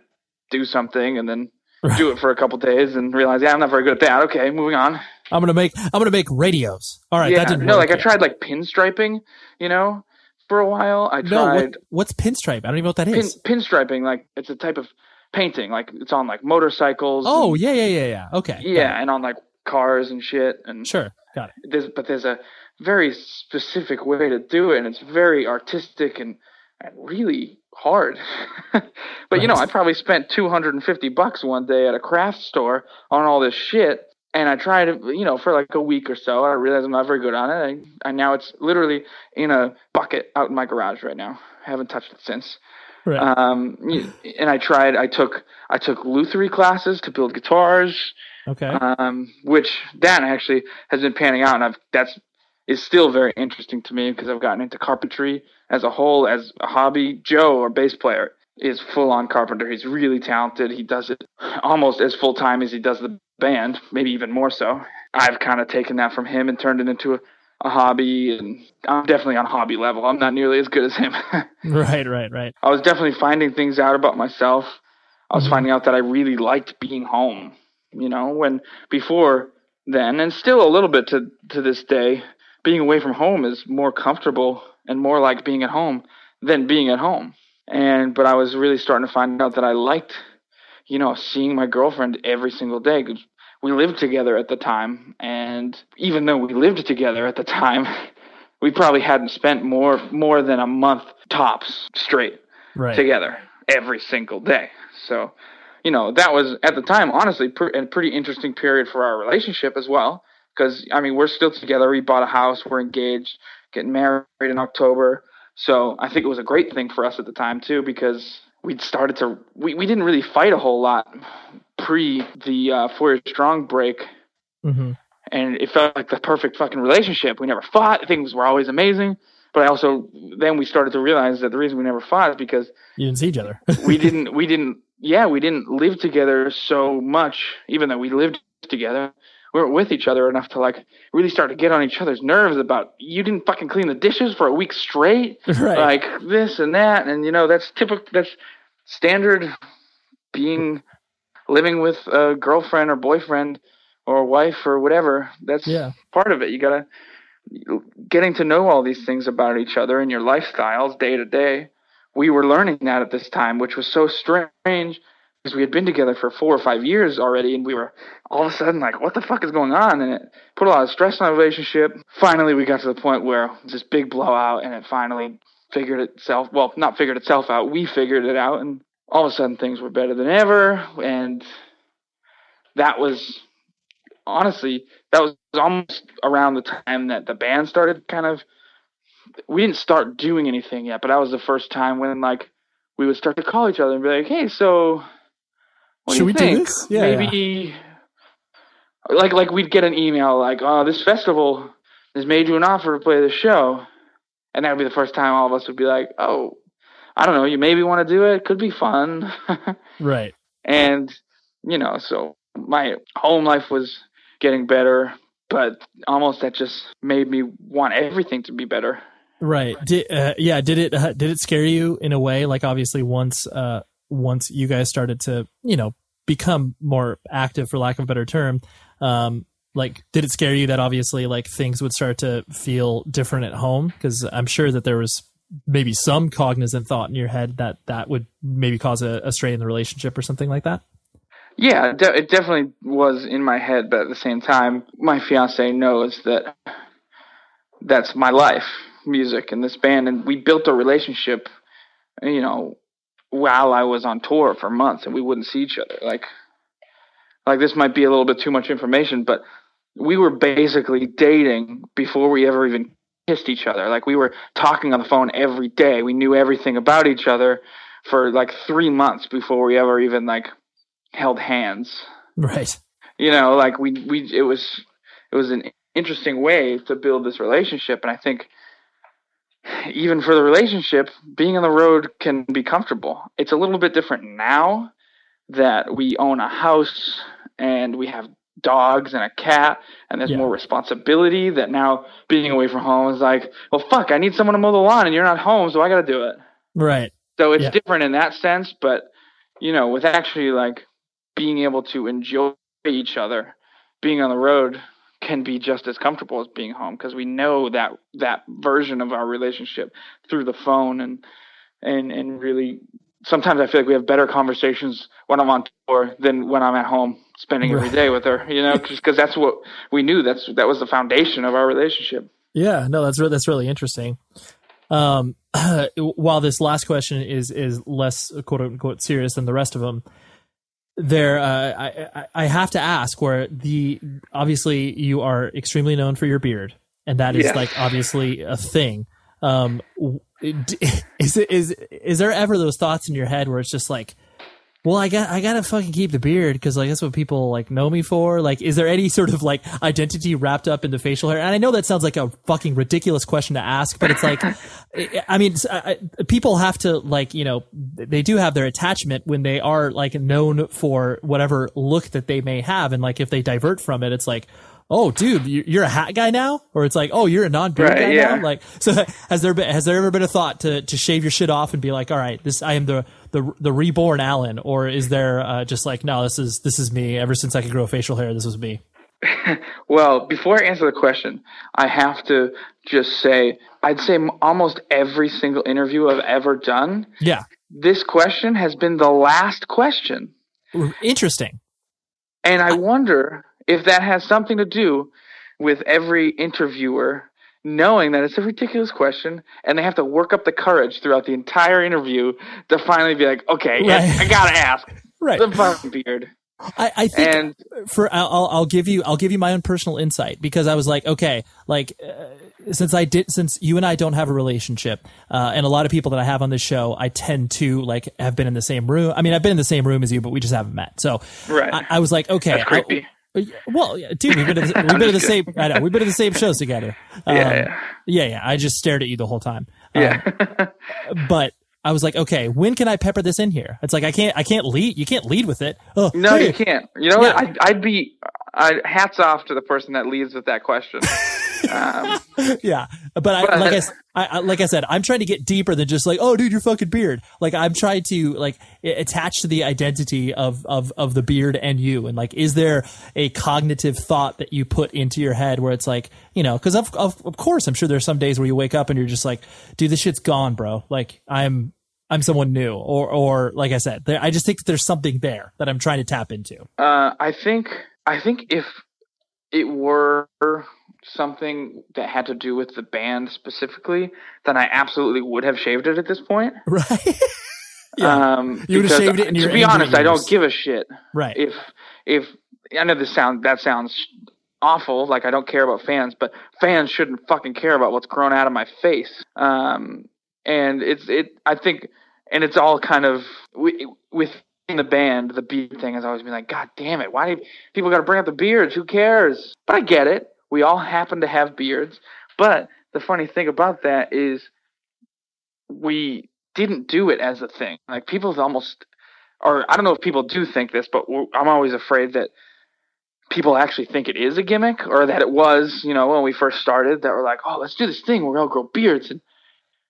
[SPEAKER 6] do something, and then do it for a couple days and realize, yeah, I'm not very good at that. Okay, moving on.
[SPEAKER 5] I'm gonna make I'm gonna make radios. All right,
[SPEAKER 6] yeah,
[SPEAKER 5] that didn't
[SPEAKER 6] no,
[SPEAKER 5] work
[SPEAKER 6] like I tried like pinstriping, you know, for a while. I
[SPEAKER 5] No,
[SPEAKER 6] tried
[SPEAKER 5] what, what's pinstripe? I don't even know what that
[SPEAKER 6] pin,
[SPEAKER 5] is.
[SPEAKER 6] pinstriping. Like it's a type of painting. Like it's on like motorcycles.
[SPEAKER 5] Oh
[SPEAKER 6] and-
[SPEAKER 5] yeah, yeah, yeah, yeah. Okay.
[SPEAKER 6] yeah, and on like cars and shit. And
[SPEAKER 5] Sure, got it.
[SPEAKER 6] There's, but there's a very specific way to do it, and it's very artistic and, and really hard. but you know, I probably spent 250 bucks one day at a craft store on all this shit. And I tried it, you know, for like a week or so. I realized I'm not very good on it. I, and now it's literally in a bucket out in my garage right now. I haven't touched it since.
[SPEAKER 5] Right.
[SPEAKER 6] Um, and I tried. I took I took lutherie classes to build guitars
[SPEAKER 5] Okay.
[SPEAKER 6] um, which that actually has been panning out, and I've that's is still very interesting to me because I've gotten into carpentry as a whole as a hobby. Joe, our bass player, is full on carpenter. He's really talented. He does it almost as full time as he does the band, maybe even more so. I've kind of taken that from him and turned it into a, a hobby. And I'm definitely on hobby level. I'm not nearly as good as him.
[SPEAKER 5] right, right, right.
[SPEAKER 6] I was definitely finding things out about myself. I was
[SPEAKER 5] Mhm.
[SPEAKER 6] finding out that I really liked being home. You know, when before then, and still a little bit to to this day, being away from home is more comfortable and more like being at home than being at home. And but I was really starting to find out that I liked, you know, seeing my girlfriend every single day 'cause we lived together at the time, and even though we lived together at the time, we probably hadn't spent more more than a month tops straight
[SPEAKER 5] Right.
[SPEAKER 6] together every single day. So, you know, that was at the time, honestly, pr- a pretty interesting period for our relationship as well. Because I mean, we're still together. We bought a house. We're engaged. Getting married in October. So I think it was a great thing for us at the time too, because we'd started to we, we didn't really fight a whole lot pre the uh, four year strong break
[SPEAKER 5] Mm-hmm.
[SPEAKER 6] and it felt like the perfect fucking relationship. We never fought. Things were always amazing. But I also then we started to realize that the reason we never fought is because
[SPEAKER 5] You didn't see each other.
[SPEAKER 6] we didn't we didn't yeah we didn't live together so much. Even though we lived together, we weren't with each other enough to like really start to get on each other's nerves about you didn't fucking clean the dishes for a week straight,
[SPEAKER 5] Right.
[SPEAKER 6] like this and that, and you know that's typical. That's standard being living with a girlfriend or boyfriend or wife or whatever. That's
[SPEAKER 5] Yeah.
[SPEAKER 6] part of it. You gotta getting to know all these things about each other and your lifestyles day to day. We were learning that at this time, which was so strange because we had been together for four or five years already, and we were all of a sudden like, "What the fuck is going on?" And it put a lot of stress on our relationship. Finally, we got to the point where this big blowout, and it finally figured itself. Well, not figured itself out. We figured it out, and all of a sudden things were better than ever. And that was honestly that was almost around the time that the band started kind of we didn't start doing anything yet but that was the first time when like we would start to call each other and be like hey so what
[SPEAKER 5] Should
[SPEAKER 6] do
[SPEAKER 5] we
[SPEAKER 6] you
[SPEAKER 5] do this? Yeah,
[SPEAKER 6] maybe like like we'd get an email like oh this festival has made you an offer to play the show and that would be the first time all of us would be like oh i don't know you maybe want to do it could be fun
[SPEAKER 5] Right.
[SPEAKER 6] and you know so my home life was getting better but almost that just made me want everything to be better
[SPEAKER 5] Right. Did, uh, yeah. Did it uh, did it scare you in a way? Like obviously once uh once you guys started to you know become more active, for lack of a better term, um, like did it scare you that obviously like things would start to feel different at home? Because I'm sure that there was maybe some cognizant thought in your head that that would maybe cause a, a strain in the relationship or something like that.
[SPEAKER 6] yeah de- it definitely was in my head but at the same time my fiance knows that that's my life music and this band and we built a relationship you know while i was on tour for months and we wouldn't see each other like like this might be a little bit too much information but we were basically dating before we ever even kissed each other. Like we were talking on the phone every day. We knew everything about each other for like three months before we ever even like held hands.
[SPEAKER 5] Right.
[SPEAKER 6] you know like we we it was it was an interesting way to build this relationship and i think even for the relationship being on the road can be comfortable. It's a little bit different now that we own a house and we have dogs and a cat and there's
[SPEAKER 5] Yeah.
[SPEAKER 6] more responsibility that now being away from home is like well fuck i need someone to mow the lawn and you're not home so i got to do it
[SPEAKER 5] Right.
[SPEAKER 6] so it's
[SPEAKER 5] Yeah.
[SPEAKER 6] different in that sense, but you know, with actually like being able to enjoy each other, being on the road can be just as comfortable as being home because we know that that version of our relationship through the phone and and and really sometimes I feel like we have better conversations when I'm on tour than when I'm at home spending every
[SPEAKER 5] Right.
[SPEAKER 6] day with her, you know, just because that's what we knew that's that was the foundation of our relationship.
[SPEAKER 5] Yeah, no, that's re- that's really interesting. Um, while this last question is is less quote unquote serious than the rest of them, there uh, I I- I have to ask where the obviously you are extremely known for your beard, and that is
[SPEAKER 6] Yes.
[SPEAKER 5] like obviously a thing. Um, is it is is there ever those thoughts in your head where it's just like, well, I got I gotta fucking keep the beard because like that's what people like know me for. Like, is there any sort of like identity wrapped up in the facial hair? And I know that sounds like a fucking ridiculous question to ask, but it's like, I- mean, I- people have to like you know they do have their attachment when they are like known for whatever look that they may have, and like if they divert from it, it's like. Oh, dude, you- you're a hat guy now, or it's like, oh, you're a non-beard
[SPEAKER 6] Right,
[SPEAKER 5] guy
[SPEAKER 6] yeah.
[SPEAKER 5] now. Like, so has there been has there ever been a thought to to shave your shit off and be like, all right, this I am the the the reborn Alan, or is there uh, just like, no, this is this is me. Ever since I could grow facial hair, this was me.
[SPEAKER 6] Well, before I answer the question, I have to just say I'd say almost every single interview I've ever done,
[SPEAKER 5] Yeah,
[SPEAKER 6] this question has been the last question.
[SPEAKER 5] interesting.
[SPEAKER 6] And I wonder if that has something to do with every interviewer knowing that it's a ridiculous question and they have to work up the courage throughout the entire interview to finally be like, okay,
[SPEAKER 5] Right.
[SPEAKER 6] I gotta ask.
[SPEAKER 5] Right.
[SPEAKER 6] The fucking beard.
[SPEAKER 5] I, I think
[SPEAKER 6] And-
[SPEAKER 5] for I'll, I'll- I'll give you I'll give you my own personal insight because I was like okay like uh, since I did since you and I don't have a relationship uh, and a lot of people that I have on this show I tend to like have been in the same room I mean I've been in the same room as you but we just haven't met so
[SPEAKER 6] Right.
[SPEAKER 5] I, I was like okay
[SPEAKER 6] That's creepy.
[SPEAKER 5] I- well, yeah, dude, we've been to the, we've been to the same. I know we've been to the same shows together. Um,
[SPEAKER 6] Yeah, yeah.
[SPEAKER 5] yeah, yeah. I just stared at you the whole time.
[SPEAKER 6] Yeah.
[SPEAKER 5] Um, but I was like, okay, when can I pepper this in here? It's like I can't, I can't lead. You can't lead with it. Oh,
[SPEAKER 6] No,
[SPEAKER 5] hey.
[SPEAKER 6] you can't. You know what? I'd, I'd be. I hats off to the person that leads with that question. um,
[SPEAKER 5] yeah, but I,
[SPEAKER 6] But-
[SPEAKER 5] like I, I- I- like I said, I'm trying to get deeper than just like, oh, dude, your fucking beard. Like I'm trying to like attach to the identity of of of the beard and you, and like, is there a cognitive thought that you put into your head where it's like, you know, because of, of of course, I'm sure there's some days where you wake up and you're just like, dude, this shit's gone, bro. Like I'm. I'm someone new, or, or like I said, there, I just think there's something there that I'm trying to tap into.
[SPEAKER 6] Uh, I think I think if it were something that had to do with the band specifically, then I absolutely would have shaved it at this point.
[SPEAKER 5] Right.
[SPEAKER 6] Um,
[SPEAKER 5] You would've shaved it in
[SPEAKER 6] To be honest, I don't give a shit.
[SPEAKER 5] Right.
[SPEAKER 6] If if I know this sound that sounds awful, like I don't care about fans, but fans shouldn't fucking care about what's grown out of my face. Um, and it's it. I think, and it's all kind of wi- within the band. The beard thing has always been like, God damn it! Why do people got to bring up the beards? Who cares? But I get it. We all happen to have beards. But the funny thing about that is, we didn't do it as a thing. Like people almost, or I don't know if people do think this, but I'm always afraid that people actually think it is a gimmick or that it was, you know, when we first started that we're like, oh, let's do this thing where we all grow beards. And,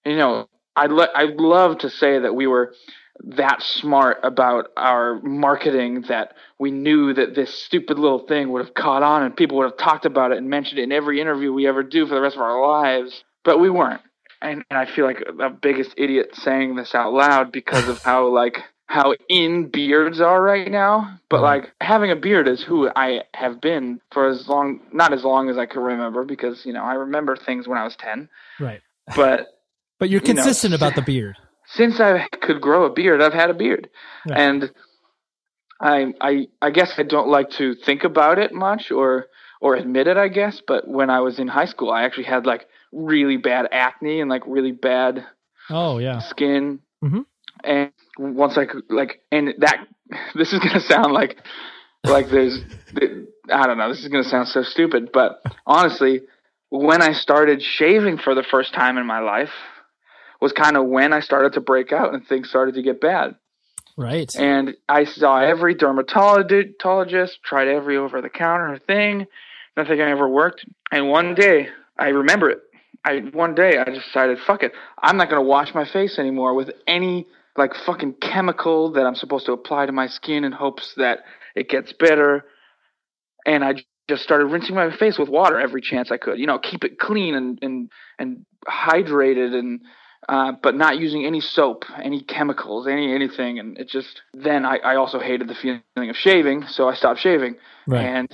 [SPEAKER 6] you know, I'd, I'd love to say that we were that smart about our marketing that we knew that this stupid little thing would have caught on and people would have talked about it and mentioned it in every interview we ever do for the rest of our lives. But we weren't. And, and I feel like the biggest idiot saying this out loud because of how like how in beards are right now. But mm-hmm. like having a beard is who I have been for as long not as long as I can remember because, you know, I remember things when I was ten.
[SPEAKER 5] Right.
[SPEAKER 6] But
[SPEAKER 5] But you're
[SPEAKER 6] You know,
[SPEAKER 5] consistent about the beard.
[SPEAKER 6] Since I could grow a beard, I've had a beard,
[SPEAKER 5] Right.
[SPEAKER 6] and I I I guess I don't like to think about it much or or admit it. I guess, but when I was in high school, I actually had like really bad acne and like really bad
[SPEAKER 5] Oh yeah.
[SPEAKER 6] skin,
[SPEAKER 5] Mhm.
[SPEAKER 6] and once I could like, and that this is gonna sound like like there's I don't know. This is gonna sound so stupid, but honestly, when I started shaving for the first time in my life was kind of when I started to break out and things started to get bad.
[SPEAKER 5] Right.
[SPEAKER 6] And I saw every dermatologist, tried every over the counter thing. Nothing ever worked. And one day, I remember it. I one day I just decided, fuck it. I'm not gonna wash my face anymore with any like fucking chemical that I'm supposed to apply to my skin in hopes that it gets better. And I just started rinsing my face with water every chance I could. You know, keep it clean and and and hydrated and uh, but not using any soap, any chemicals, any anything. And it just then I, I also hated the feeling of shaving, so I stopped shaving.
[SPEAKER 5] Right.
[SPEAKER 6] And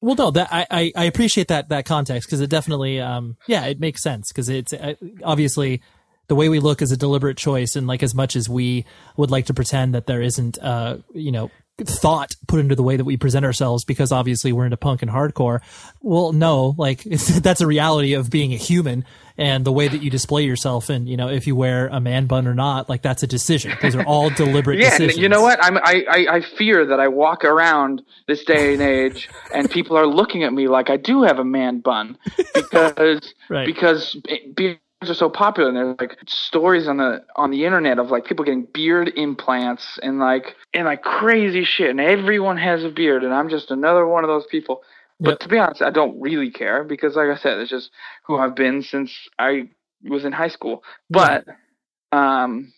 [SPEAKER 5] Well, no, that I, I, appreciate that that context because it definitely, um, yeah, it makes sense because it's uh, obviously the way we look is a deliberate choice, and like as much as we would like to pretend that there isn't, uh, you know, thought put into the way that we present ourselves because obviously we're into punk and hardcore. Well, no, like that's a reality of being a human and the way that you display yourself, and you know, if you wear a man bun or not, like that's a decision. Those are all deliberate
[SPEAKER 6] yeah,
[SPEAKER 5] decisions.
[SPEAKER 6] and you know what? I'm, I, I I fear that I walk around this day and age, and people are looking at me like I do have a man bun because
[SPEAKER 5] Right.
[SPEAKER 6] because beards are so popular, and there's like stories on the on the internet of like people getting beard implants and like and like crazy shit, and everyone has a beard, and I'm just another one of those people. But to be honest, I don't really care because, like I said, it's just who I've been since I was in high school. But um,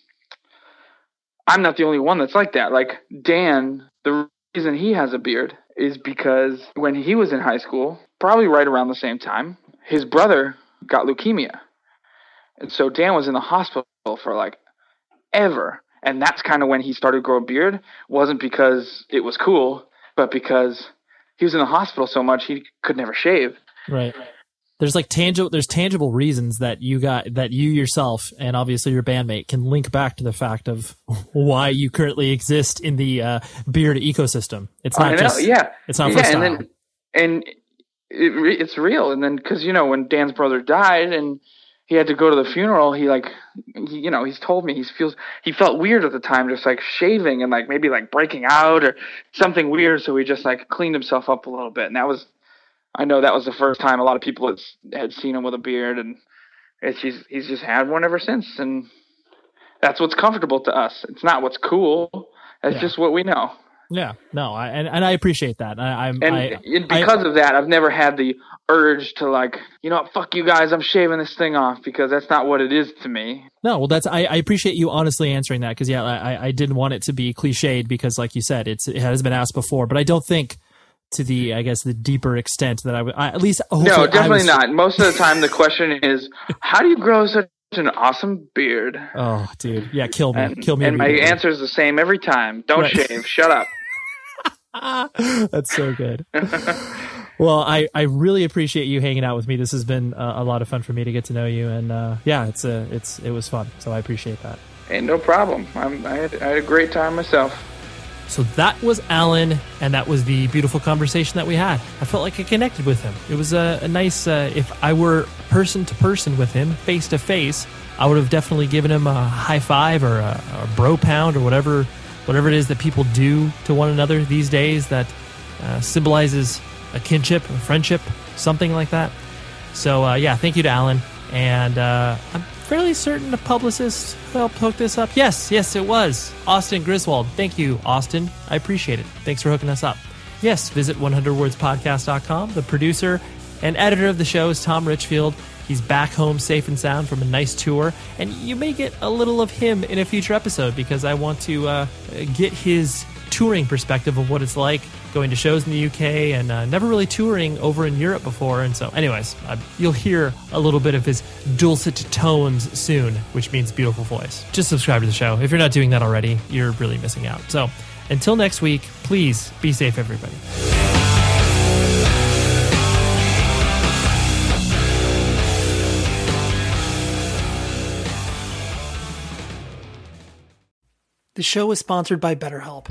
[SPEAKER 6] I'm not the only one that's like that. Like Dan, the reason he has a beard is because when he was in high school, probably right around the same time, his brother got leukemia. And so Dan was in the hospital for like ever. And that's kind of when he started to grow a beard. Wasn't because it was cool, but because he was in the hospital so much he could never shave.
[SPEAKER 12] Right. There's like tangible there's tangible reasons that you got that you yourself and obviously your bandmate can link back to the fact of why you currently exist in the uh, beard ecosystem. It's not just
[SPEAKER 6] yeah,
[SPEAKER 12] it's not
[SPEAKER 6] yeah,
[SPEAKER 12] for
[SPEAKER 6] and then and it, it's real. And then because you know when Dan's brother died and he had to go to the funeral, he like he, you know he's told me he feels he felt weird at the time, just like shaving and like maybe like breaking out or something weird. So he just like cleaned himself up a little bit, and that was I know that was the first time a lot of people had, had seen him with a beard, and it's he's he's just had one ever since, and that's what's comfortable to us. It's not what's cool. It's
[SPEAKER 12] Yeah.
[SPEAKER 6] just what we know.
[SPEAKER 12] Yeah, no, I, and and I appreciate that. I, I'm
[SPEAKER 6] And,
[SPEAKER 12] I,
[SPEAKER 6] and because of that, I've never had the urge to like, you know, what, fuck you guys, I'm shaving this thing off because that's not what it is to me.
[SPEAKER 12] No, well, that's I, I appreciate you honestly answering that because yeah, I, I didn't want it to be cliched because like you said, it's it has been asked before, but I don't think to the I guess the deeper extent that I would I, at least
[SPEAKER 6] no,
[SPEAKER 12] I
[SPEAKER 6] definitely
[SPEAKER 12] was-
[SPEAKER 6] not. Most of the time, the question is, how do you grow such an awesome beard?
[SPEAKER 12] Oh, dude, yeah, kill me,
[SPEAKER 6] And,
[SPEAKER 12] kill me.
[SPEAKER 6] and my answer is the same every time. Don't
[SPEAKER 12] Right.
[SPEAKER 6] shave. Shut up.
[SPEAKER 12] That's so good. well, I, I really appreciate you hanging out with me. This has been uh, a lot of fun for me to get to know you, and uh, yeah, it's a it's it was fun. So I appreciate that.
[SPEAKER 6] Ain't no problem. I'm, I, had, I had a great time myself.
[SPEAKER 5] So that was Alan, and that was the beautiful conversation that we had. I felt like I connected with him. It was a, a nice, uh, if I were person to person with him, face to face, I would have definitely given him a high five or a, a bro pound or whatever, whatever it is that people do to one another these days that uh, symbolizes a kinship, a friendship, something like that. So uh, yeah, thank you to Alan, and uh, I'm fairly certain a publicist helped hook this up. Yes, yes, it was Austin Griswold. Thank you, Austin. I appreciate it. Thanks for hooking us up. Yes, visit 100wordspodcast.com. The producer and editor of the show is Tom Richfield. He's back home safe and sound from a nice tour, and you may get a little of him in a future episode because I want to uh, get his touring perspective of what it's like going to shows in the UK and uh, never really touring over in Europe before. And so, anyways, uh, you'll hear a little bit of his dulcet tones soon, which means beautiful voice. Just subscribe to the show. If you're not doing that already, you're really missing out. So, until next week, please be safe, everybody.
[SPEAKER 13] The show is sponsored by BetterHelp.